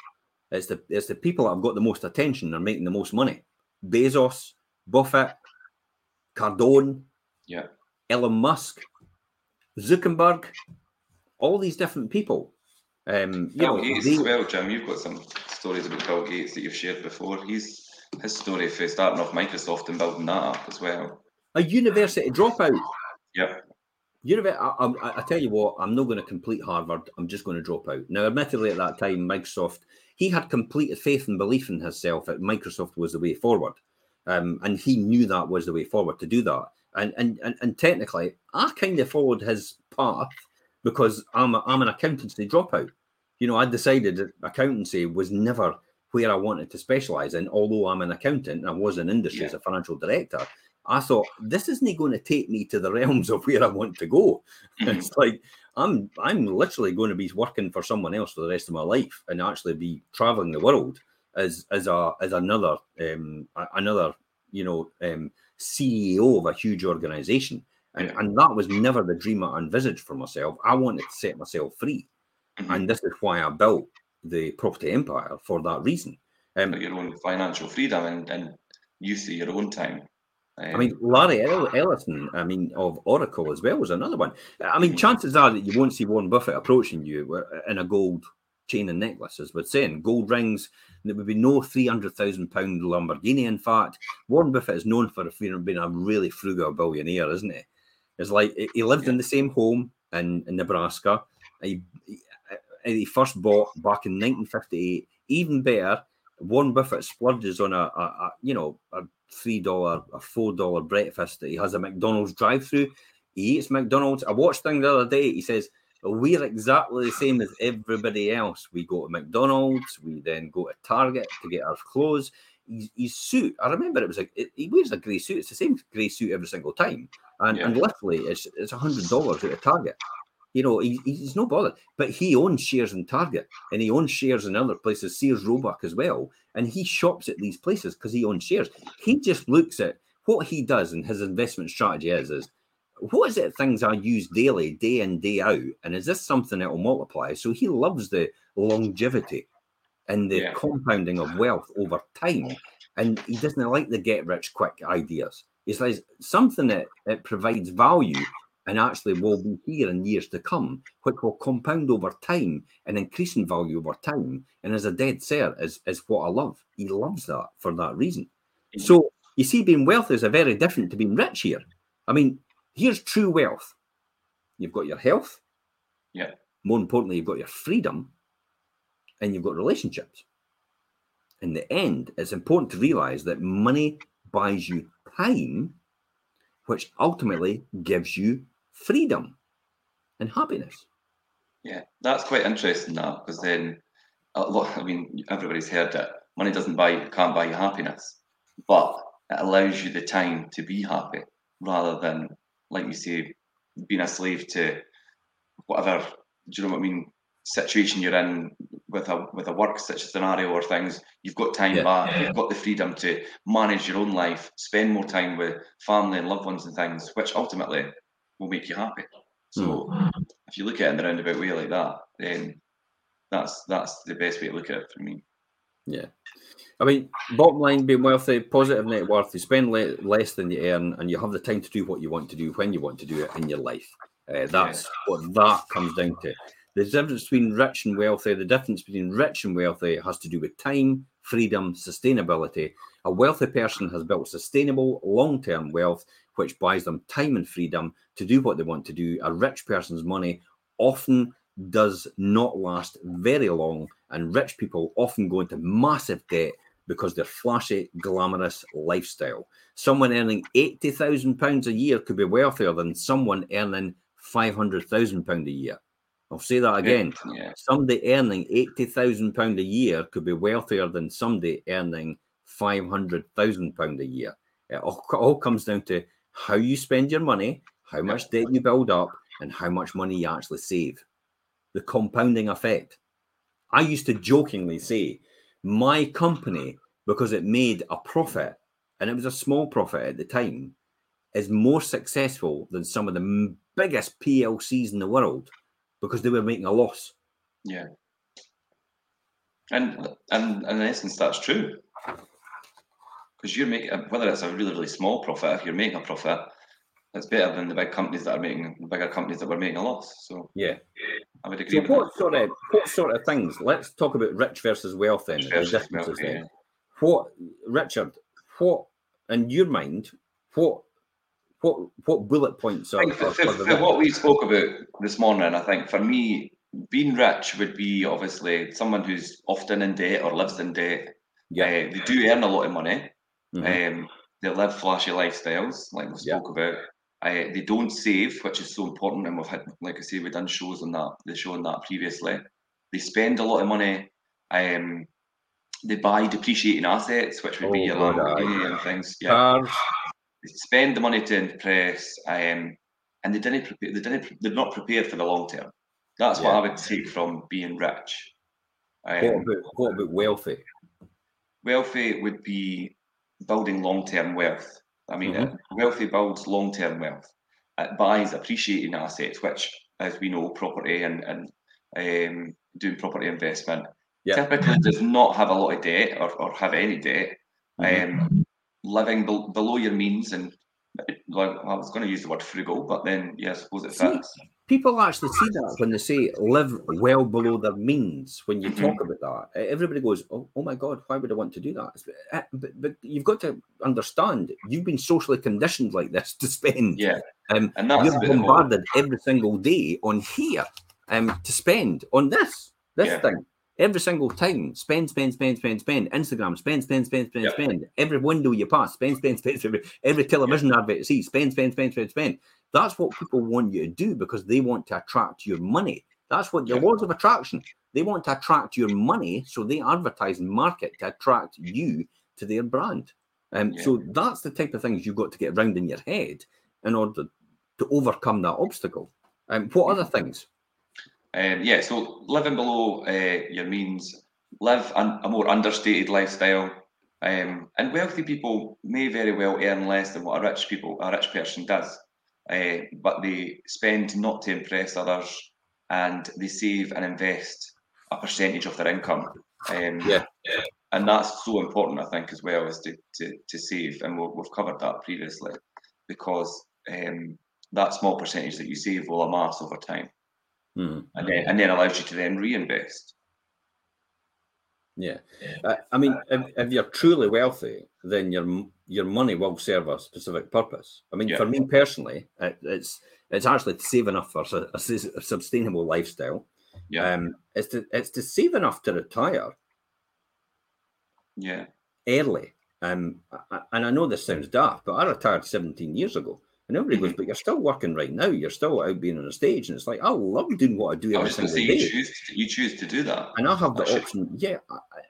It's the it's the people that have got the most attention are making the most money. Bezos, Buffett, Cardone,
yeah.
Elon Musk, Zuckerberg, all these different people. Um, you
Bill
know,
Gates
they,
as well, Jim. You've got some stories about Bill Gates that you've shared before. He's his story for starting off Microsoft and building that up as well.
A university dropout.
Yep.
Univer- I, I, I, tell you what, I'm not going to complete Harvard. I'm just going to drop out. Now, admittedly, at that time, Microsoft, he had complete faith and belief in himself that Microsoft was the way forward. Um, and he knew that was the way forward to do that and and and, and technically, I kind of followed his path because I'm a, I'm an accountancy dropout. You know, I decided that accountancy was never where I wanted to specialize in. Although I'm an accountant and I was in industry yeah. as a financial director, I thought this isn't going to take me to the [laughs] realms of where I want to go. [laughs] Mm-hmm. It's like I'm I'm literally going to be working for someone else for the rest of my life and actually be traveling the world as as a as another um another you know um CEO of a huge organization. And, and that was never the dream I envisaged for myself. I wanted to set myself free. Mm-hmm. And this is why I built the property empire for that reason.
Um, your own financial freedom and, and use of your own time.
Um, I mean, Larry Ellison, I mean, of Oracle as well was another one. I mean, mm-hmm. chances are that you won't see Warren Buffett approaching you in a gold chain and necklaces, but saying gold rings, there would be no three hundred thousand pound Lamborghini. In fact, Warren Buffett is known for being a really frugal billionaire, isn't he? It's like he lived in the same home in, in Nebraska. He, he, uh, he first bought back in 1958. Even better, Warren Buffett splurges on a, a, a you know a three dollar, a four dollar breakfast. That he has a McDonald's drive-through. He eats McDonald's. I watched thing the other day. He says we're exactly the same as everybody else. We go to McDonald's, we then go to Target to get our clothes. His, his suit, I remember it was like he wears a grey suit. It's the same grey suit every single time, and yeah. and literally it's it's a hundred dollars at a Target. You know, he, he's no bother, but he owns shares in Target and he owns shares in other places, Sears Roebuck as well, and he shops at these places because he owns shares. He just looks at what he does and his investment strategy is is what is it things I use daily, day in, day out? And is this something that will multiply? So he loves the longevity and the yeah. compounding of wealth over time. And he doesn't like the get rich quick ideas. He's like something that, that provides value and actually will be here in years to come, which will compound over time and increase in value over time. And as a dead cert is, is what I love. He loves that for that reason. Mm-hmm. So you see, being wealthy is a very different to being rich here. I mean, Here's true wealth. You've got your health.
Yeah.
More importantly, you've got your freedom and you've got relationships. in the end, it's important to realize that money buys you time, which ultimately gives you freedom and happiness.
Yeah, that's quite interesting now because then a lot. I mean, everybody's heard it. Money doesn't buy can't buy you happiness, but it allows you the time to be happy rather than, like you say, being a slave to whatever. Do you know what I mean? Situation you're in with a with a work such scenario or things, you've got time yeah. back. You've got the freedom to manage your own life, spend more time with family and loved ones and things, which ultimately will make you happy. So mm. if you look at it in the roundabout way like that, then that's that's the best way to look at it for me.
Yeah. I mean, bottom line, being wealthy, positive net worth, you spend le- less than you earn, and you have the time to do what you want to do when you want to do it in your life. Uh, that's what that comes down to. The difference between rich and wealthy, the difference between rich and wealthy has to do with time, freedom, sustainability. A wealthy person has built sustainable, long term wealth, which buys them time and freedom to do what they want to do. A rich person's money often does not last very long, and rich people often go into massive debt because their flashy, glamorous lifestyle. Someone earning £80,000 a year could be wealthier than someone earning £500,000 a year. I'll say that again. Yeah. Somebody earning £80,000 a year could be wealthier than somebody earning £500,000 a year. It all, all comes down to how you spend your money, how much debt you build up, and how much money you actually save. The compounding effect. I used to jokingly say, my company, because it made a profit, and it was a small profit at the time, is more successful than some of the biggest PLCs in the world because they were making a loss.
Yeah. And and, and in essence, that's true. Because you're making whether it's a really really small profit, if you're making a profit, it's better than the big companies that are making the bigger companies that were making a loss. So
yeah, I would agree. So what that. sort of what sort of things? Let's talk about rich versus wealth then. the differences then. Yeah. What Richard? What in your mind? What what what bullet points are?
For, for, for what we spoke about this morning, I think for me, being rich would be obviously someone who's often in debt or lives in debt. Yeah, uh, they do earn a lot of money. Mm-hmm. Um, they live flashy lifestyles, like we spoke yeah. about. Uh, they don't save, which is so important, and we've had, like I say, we've done shows on that. They shown that previously. They spend a lot of money. Um, they buy depreciating assets, which would oh, be your Lamborghini and things. Yeah. Cars. They spend the money to impress, um, and they didn't prepare. They didn't. They're not prepared for the long term. That's yeah. what I would take from being rich.
Um, what about what about wealthy?
Wealthy would be building long term wealth. I mean, mm-hmm. wealthy builds long term wealth. It buys appreciating assets, which, as we know, property and, and um, doing property investment yeah. typically does not have a lot of debt or, or have any debt. Mm-hmm. Um, living be- below your means and well, I was going to use the word frugal, but then yeah, I suppose it fits. See,
people actually see that when they say live well below their means. When you talk mm-hmm. about that, everybody goes, oh, "Oh my God, why would I want to do that?" Eh, but, but, you've got to understand, you've been socially conditioned like this to spend.
Yeah,
um, and that's you're bombarded every single day on here um, to spend on this this yeah. thing every single time. Spend, spend, spend, spend, spend. Instagram, spend, spend, spend, spend, spend. Every window you pass, spend, spend, spend, spend. Every television advert you see, spend, spend, spend, spend, spend. That's what people want you to do because they want to attract your money. That's what the laws of attraction. They want to attract your money, so they advertise and market to attract you to their brand. Um, yeah. So that's the type of things you've got to get around in your head in order to overcome that obstacle. Um, what other things?
Um, yeah, so living below uh, your means, live a more understated lifestyle, um, and wealthy people may very well earn less than what a rich people a rich person does, uh, but they spend not to impress others, and they save and invest a percentage of their income. Um,
yeah.
And that's so important, I think, as well, is to, to, to save. And we have covered that previously, because um, that small percentage that you save will amass over time
mm-hmm.
and then and then allows you to then reinvest.
Yeah, uh, I mean, if, if, you're truly wealthy, then your your money will serve a specific purpose. I mean, yeah. for me personally, it, it's it's actually to save enough for a, a, a sustainable lifestyle.
Yeah,
um, it's to it's to save enough to retire.
Yeah.
Early. Um, and I know this sounds daft, but I retired 17 years ago. And everybody goes, but you're still working right now. You're still out being on a stage. And it's like, I love doing what I do every I single say, day.
You choose, to, you choose to do that.
And I have the Actually. option. Yeah.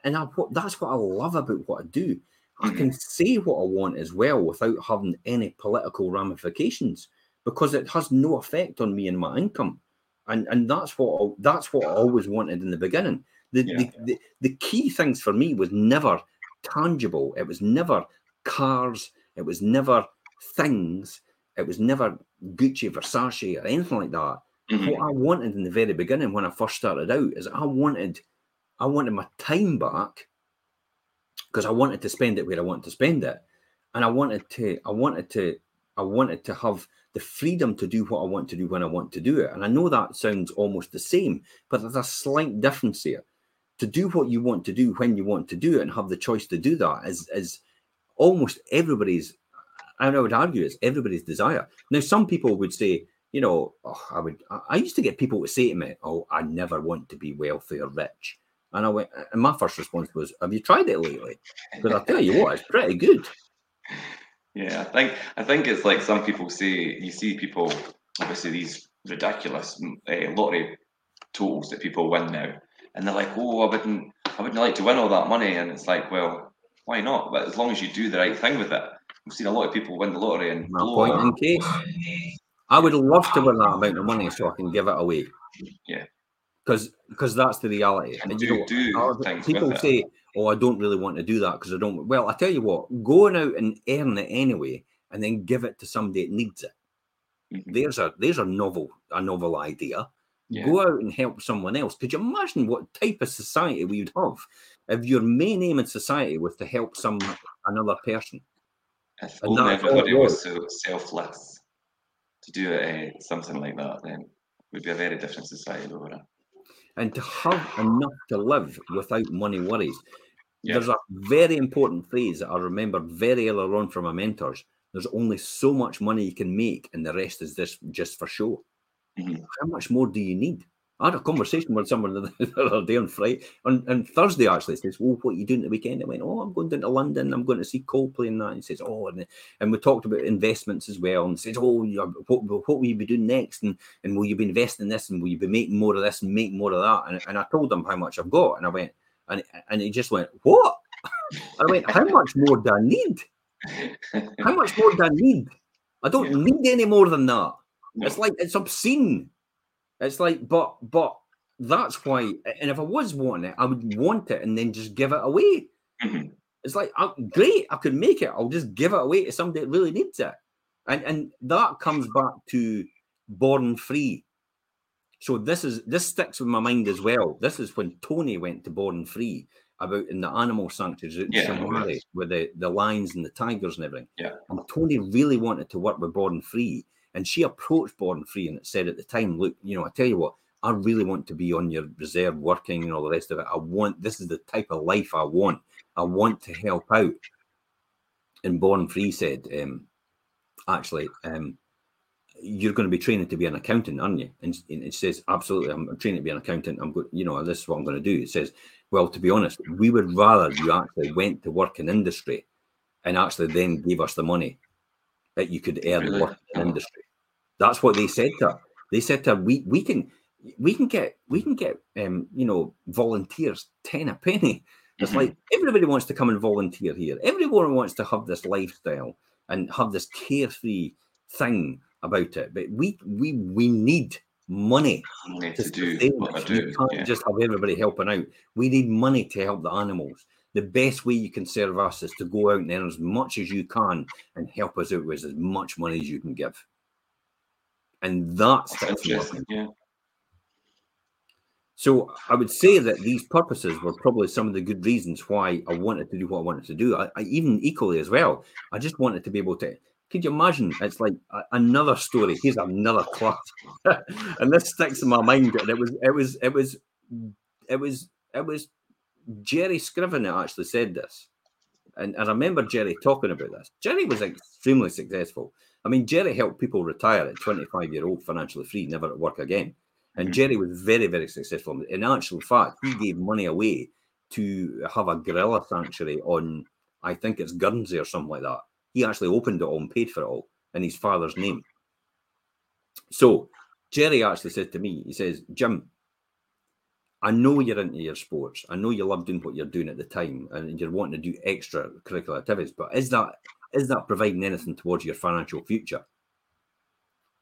And I, that's what I love about what I do. I mm-hmm. can say what I want as well without having any political ramifications because it has no effect on me and my income. And and that's what that's what I always wanted in the beginning. The, yeah. the, the, the key things for me was never tangible. It was never cars. It was never things. It was never Gucci, Versace, or anything like that. Mm-hmm. What I wanted in the very beginning when I first started out is I wanted, I wanted my time back because I wanted to spend it where I wanted to spend it, and I wanted to, I wanted to, I wanted to have the freedom to do what I want to do when I want to do it. And I know that sounds almost the same, but there's a slight difference here. To do what you want to do when you want to do it and have the choice to do that is is almost everybody's and I would argue it's everybody's desire. Now, some people would say, you know, oh, I would. I used to get people to say to me, "Oh, I never want to be wealthy or rich," and I went. And my first response was, "Have you tried it lately?" Because I tell you what, it's pretty good. [laughs]
Yeah, I think I think it's like some people say. You see people, obviously, these ridiculous uh, lottery totals that people win now, and they're like, "Oh, I wouldn't, I wouldn't like to win all that money," and it's like, well, why not? But as long as you do the right thing with it, We've seen a lot of people win the lottery and My blow point in case.
I would love to win that amount of money so I can give it away.
Yeah.
Because because that's the reality.
And, do, you know, do
people say, "Oh, I don't really want to do that because I don't." Well, I tell you what, going out and earn it anyway, and then give it to somebody that needs it. Mm-hmm. There's a there's a novel a novel idea. Yeah. Go out and help someone else. Could you imagine what type of society we would have if your main aim in society was to help some another person?
If only everybody was so selfless to do uh, something like that, then we'd be a very different society over it.
And to have enough to live without money worries. Yeah. There's a very important phrase that I remember very early on from my mentors. There's only so much money you can make, and the rest is this just for show. Mm-hmm. How much more do you need? I had a conversation with someone [laughs] the other day on Friday, on, on Thursday actually. Says, "Well, what are you doing the weekend?" I went, "Oh, I'm going down to London. I'm going to see Coldplay and that." he says, "Oh," and, and we talked about investments as well. And says, "Oh, what, what will you be doing next? And and will you be investing in this? And will you be making more of this and make more of that?" And, and I told him how much I've got, and I went, and and he just went, "What?" [laughs] I went, "How much more do I need? How much more do I need? I don't yeah. need any more than that. No. It's like it's obscene." It's like, but but that's why. And if I was wanting it, I would want it and then just give it away. Mm-hmm. It's like, I'm, great, I could make it. I'll just give it away to somebody that really needs it. And and that comes back to born free. So this is this sticks with my mind as well. This is when Tony went to Born Free about in the animal sanctuaries yeah, with the, the lions and the tigers and everything.
Yeah.
And Tony really wanted to work with Born Free. And she approached Born Free and said at the time, look, you know, I tell you what, I really want to be on your reserve working and all the rest of it. I want this is the type of life I want. I want to help out. And Born Free said, um, actually, um, you're going to be training to be an accountant, aren't you? And, and it says, absolutely, I'm, I'm training to be an accountant. I'm good, you know, this is what I'm going to do. It says, well, to be honest, we would rather you actually went to work in industry and actually then gave us the money that you could earn really? working in industry. That's what they said to her. They said to her, we, we can we can get we can get um, you know volunteers ten a penny. It's mm-hmm. like everybody wants to come and volunteer here. Everyone wants to have this lifestyle and have this carefree thing about it. But we we we need money
to, to do what
do. You can't yeah. just have everybody helping out. We need money to help the animals. The best way you can serve us is to go out and earn as much as you can and help us out with as much money as you can give. And that's,
that's interesting. Yeah.
So I would say that these purposes were probably some of the good reasons why I wanted to do what I wanted to do. I, I even equally as well. I just wanted to be able to. Could you imagine? It's like a, another story. Here's another class, [laughs] and this sticks in my mind. And it was, it was, it was, it was, it was Jerry Scriven that actually said this. And, and I remember Jerry talking about this. Jerry was extremely successful. I mean, Jerry helped people retire at 25 year old, financially free, never at work again. And mm-hmm. Jerry was very, very successful. In actual fact, he gave money away to have a gorilla sanctuary on, I think it's Guernsey or something like that. He actually opened it all and paid for it all in his father's name. So Jerry actually said to me, he says, Jim, I know you're into your sports. I know you love doing what you're doing at the time and you're wanting to do extra curricular activities, but is that is that providing anything towards your financial future?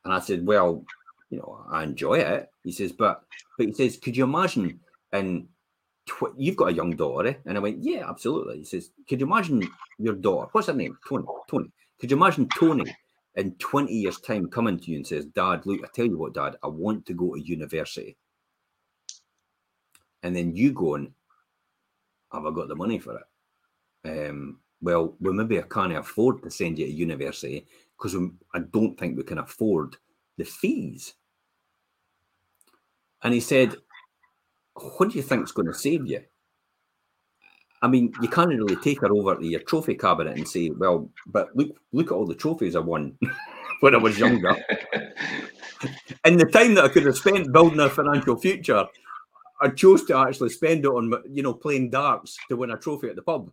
And I said, Well, you know, I enjoy it. He says, but but he says, could you imagine and tw- you've got a young daughter? And I went, Yeah, absolutely. He says, Could you imagine your daughter? What's her name? Tony. Tony. Could you imagine Tony in 20 years' time coming to you and says, Dad, look, I tell you what, Dad, I want to go to university. And then you going, Have I got the money for it? Um, well, well, maybe I can't afford to send you to university because I don't think we can afford the fees. And he said, What do you think is going to save you? I mean, you can't really take her over to your trophy cabinet and say, Well, but look, look at all the trophies I won [laughs] when I was younger. [laughs] and the time that I could have spent building a financial future, I chose to actually spend it on, you know, playing darts to win a trophy at the pub.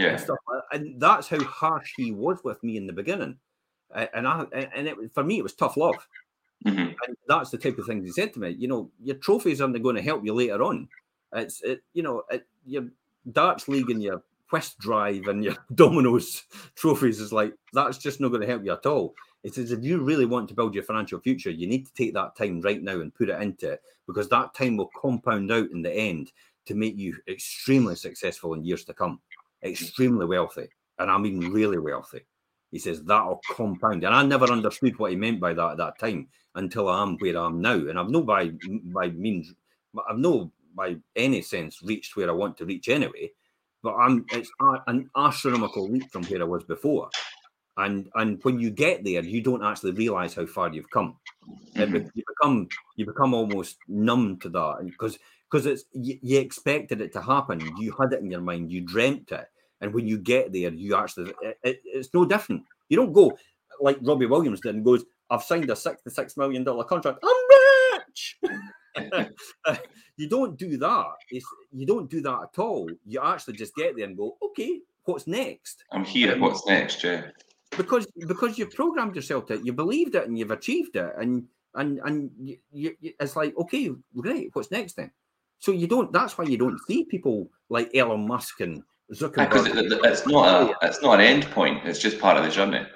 Yeah.
And, stuff. and that's how harsh he was with me in the beginning. And I and it for me it was tough love.
Mm-hmm.
And that's the type of things he said to me. You know, your trophies aren't going to help you later on. It's it, you know, it, your darts league and your quest drive and your [laughs] dominoes trophies is like that's just not going to help you at all. It says if you really want to build your financial future, you need to take that time right now and put it into it because that time will compound out in the end to make you extremely successful in years to come, extremely wealthy, and I mean really wealthy. He says that'll compound, and I never understood what he meant by that at that time until I am where I am now, and I've no by by means, I've no by any sense reached where I want to reach anyway. But I'm it's an astronomical leap from where I was before, and and when you get there, you don't actually realize how far you've come. Mm-hmm. You become you become almost numb to that because because it's you, you expected it to happen. You had it in your mind. You dreamt it and when you get there, you actually, it, it, it's no different. You don't go like Robbie Williams did and goes, I've signed a $66 million contract. I'm rich. [laughs] you don't do that. It's, you don't do that at all. You actually just get there and go, okay, what's next?
I'm here. Um, what's next, yeah?
Because because you've programmed yourself to it, you believed it, and you've achieved it, and and and you, you, it's like, okay, great. What's next then? So you don't. That's why you don't see people like Elon Musk and Zuckerberg.
because it, it's not a it's not an end point. It's just part of the journey.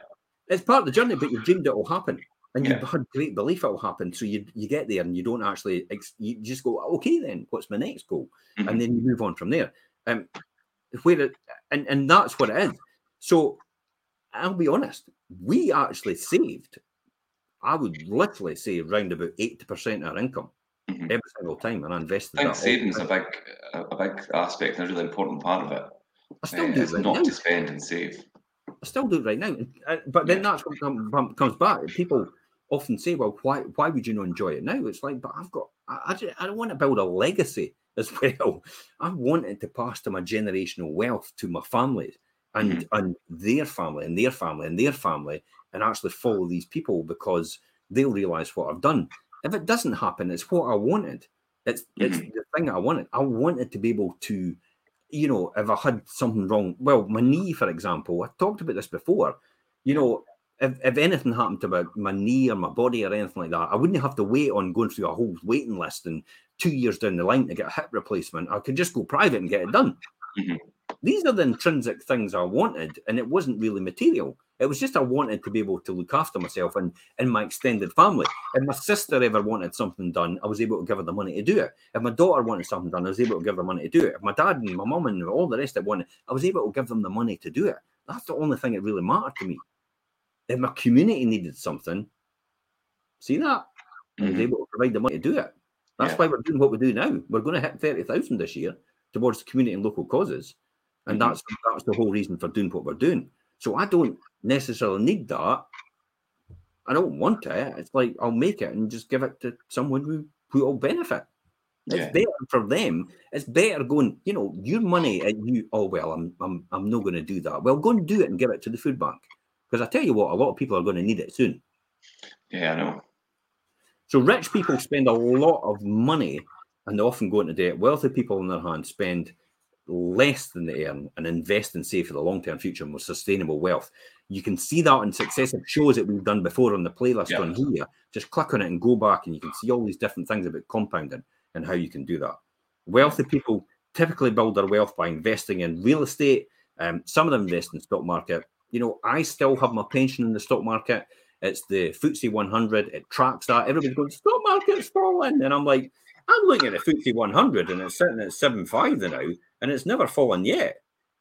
It's part of the journey, but you've dreamed it will happen, and yeah. you've had great belief it will happen. So you you get there and you don't actually you just go okay then what's my next goal, mm-hmm. and then you move on from there. Um, where it, and and that's what it is. So I'll be honest, we actually saved. I would literally say around about eighty percent of our income mm-hmm. every single time, and I invested.
I think savings a big a big aspect and a really important part of it.
I still uh, do
it's
right
not
now.
to spend and save.
I still do it right now, uh, but then yeah. that's what comes back. People often say, "Well, why why would you not enjoy it now?" It's like, but I've got I, I, just, I don't want to build a legacy [laughs] as well. I wanted to pass to my generational wealth to my family and mm-hmm. and their family and their family and their family, and actually follow these people because they'll realize what I've done. If it doesn't happen, it's what I wanted. It's mm-hmm. it's the thing I wanted. I wanted to be able to you know, if I had something wrong, well, my knee, for example, I talked about this before. You know, if, if anything happened to my, my knee or my body or anything like that, I wouldn't have to wait on going through a whole waiting list and two years down the line to get a hip replacement. I could just go private and get it done. Mm-hmm. These are the intrinsic things I wanted, and it wasn't really material. It was just I wanted to be able to look after myself and, and my extended family. If my sister ever wanted something done, I was able to give her the money to do it. If my daughter wanted something done, I was able to give her money to do it. If my dad and my mum and all the rest that wanted, I was able to give them the money to do it. That's the only thing that really mattered to me. If my community needed something, see that? Mm-hmm. I was mm-hmm. able to provide the money to do it. That's yeah. why we're doing what we do now. We're going to hit 30,000 this year towards community and local causes. And mm-hmm. that's that's the whole reason for doing what we're doing. So I don't necessarily need that. I don't want it. It's like I'll make it and just give it to someone who who will benefit. It's yeah. better for them. It's better going, you know, your money and you. Oh well, I'm I'm I'm not going to do that. Well, go and do it and give it to the food bank because I tell you what, a lot of people are going to need it soon.
Yeah, I know.
So rich people spend a lot of money and they often go into debt. Wealthy people, on their hand, spend less than they earn and invest and save for the long term future more sustainable wealth. You can see that in successive shows that we've done before on the playlist yeah. on here. Just click on it and go back, and you can see all these different things about compounding and how you can do that. Wealthy people typically build their wealth by investing in real estate. Um, some of them invest in stock market. You know, I still have my pension in the stock market. It's the FTSE 100. It tracks that. Everybody's going, stock market's falling. And I'm like, I'm looking at the FTSE 100 and it's sitting at 7.5 now and it's never fallen yet.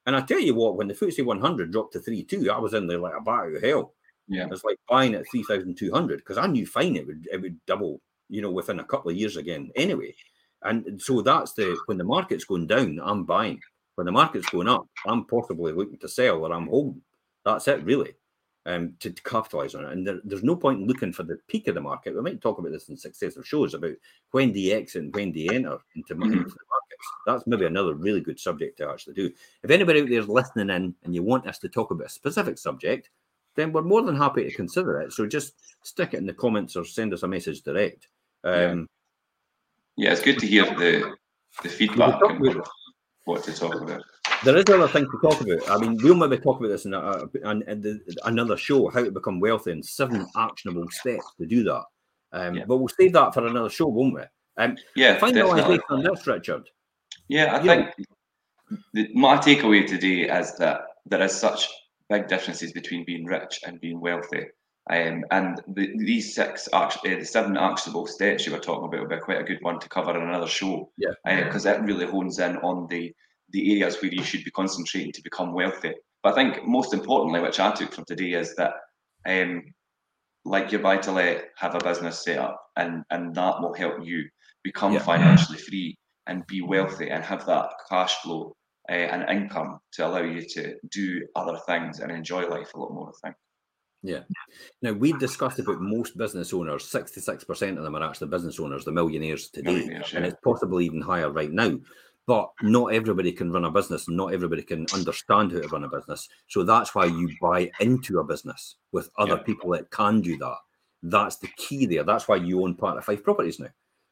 And I tell you what, when the FTSE 100 dropped to 3.2, I was in there like a bat of hell.
Yeah.
It's like buying at 3,200 because I knew fine it would, it would double, you know, within a couple of years again anyway. And so that's the, when the market's going down, I'm buying. When the market's going up, I'm possibly looking to sell or I'm holding. That's it, really um, to, to capitalize on it. And there, there's no point in looking for the peak of the market. We might talk about this in successive shows about when do you exit and when do you enter into, mm-hmm. into the markets. That's maybe another really good subject to actually do. If anybody out there is listening in and you want us to talk about a specific subject, then we're more than happy to consider it. So just stick it in the comments or send us a message direct. Um,
yeah. yeah, it's good to hear the the feedback and what to talk about
there is other things to talk about. I mean, we'll maybe talk about this in, a, in, in the, another show, how to become wealthy and seven actionable steps to do that. Um, yeah. But we'll save that for another show, won't we? Um,
yeah,
finalisation on this, Richard.
Yeah, I you think the, my takeaway today is that there is such big differences between being rich and being wealthy. Um, and the, these six, uh, the seven actionable steps you were talking about will be quite a good one to cover in another show.
Yeah.
Because uh, it really hones in on the the areas where you should be concentrating to become wealthy. But I think most importantly, which I took from today, is that um, like your buy to let, have a business set up, and and that will help you become yeah. financially free and be wealthy and have that cash flow uh, and income to allow you to do other things and enjoy life a lot more. I think.
Yeah. Now we discussed about most business owners. Sixty-six percent of them are actually business owners, the millionaires today, millionaires, yeah. and it's possibly even higher right now. But not everybody can run a business, and not everybody can understand how to run a business. So that's why you buy into a business with other yeah. people that can do that. That's the key there. That's why you own part of Fife Properties now,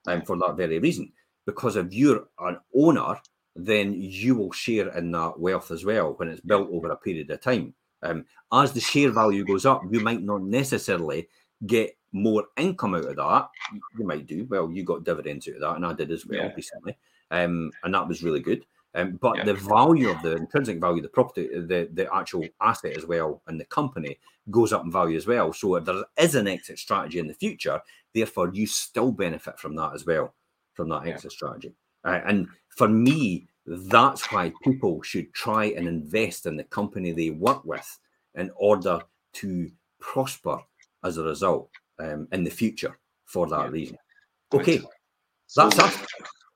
and um, for that very reason. Because if you're an owner, then you will share in that wealth as well when it's built over a period of time. Um, as the share value goes up, you might not necessarily get more income out of that. You might do. Well, you got dividends out of that, and I did as well yeah. recently um, and that was really good. Um, but yeah. the value of the intrinsic value of the property, the, the actual asset as well, and the company goes up in value as well. So if there is an exit strategy in the future, therefore you still benefit from that as well, from that exit strategy. Uh, and for me, that's why people should try and invest in the company they work with in order to prosper as a result um, in the future for that yeah. reason. Okay, that's us.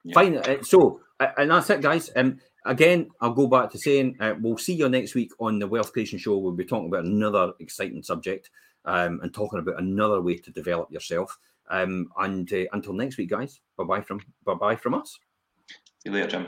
Yeah. Fine. Uh, so, and that's it, guys. Um, again, I'll go back to saying uh, we'll see you next week on the Wealth Creation Show. We'll be talking about another exciting subject um, and talking about another way to develop yourself. Um, and uh, until next week, guys. Bye bye from bye bye from us.
See you later, Jim.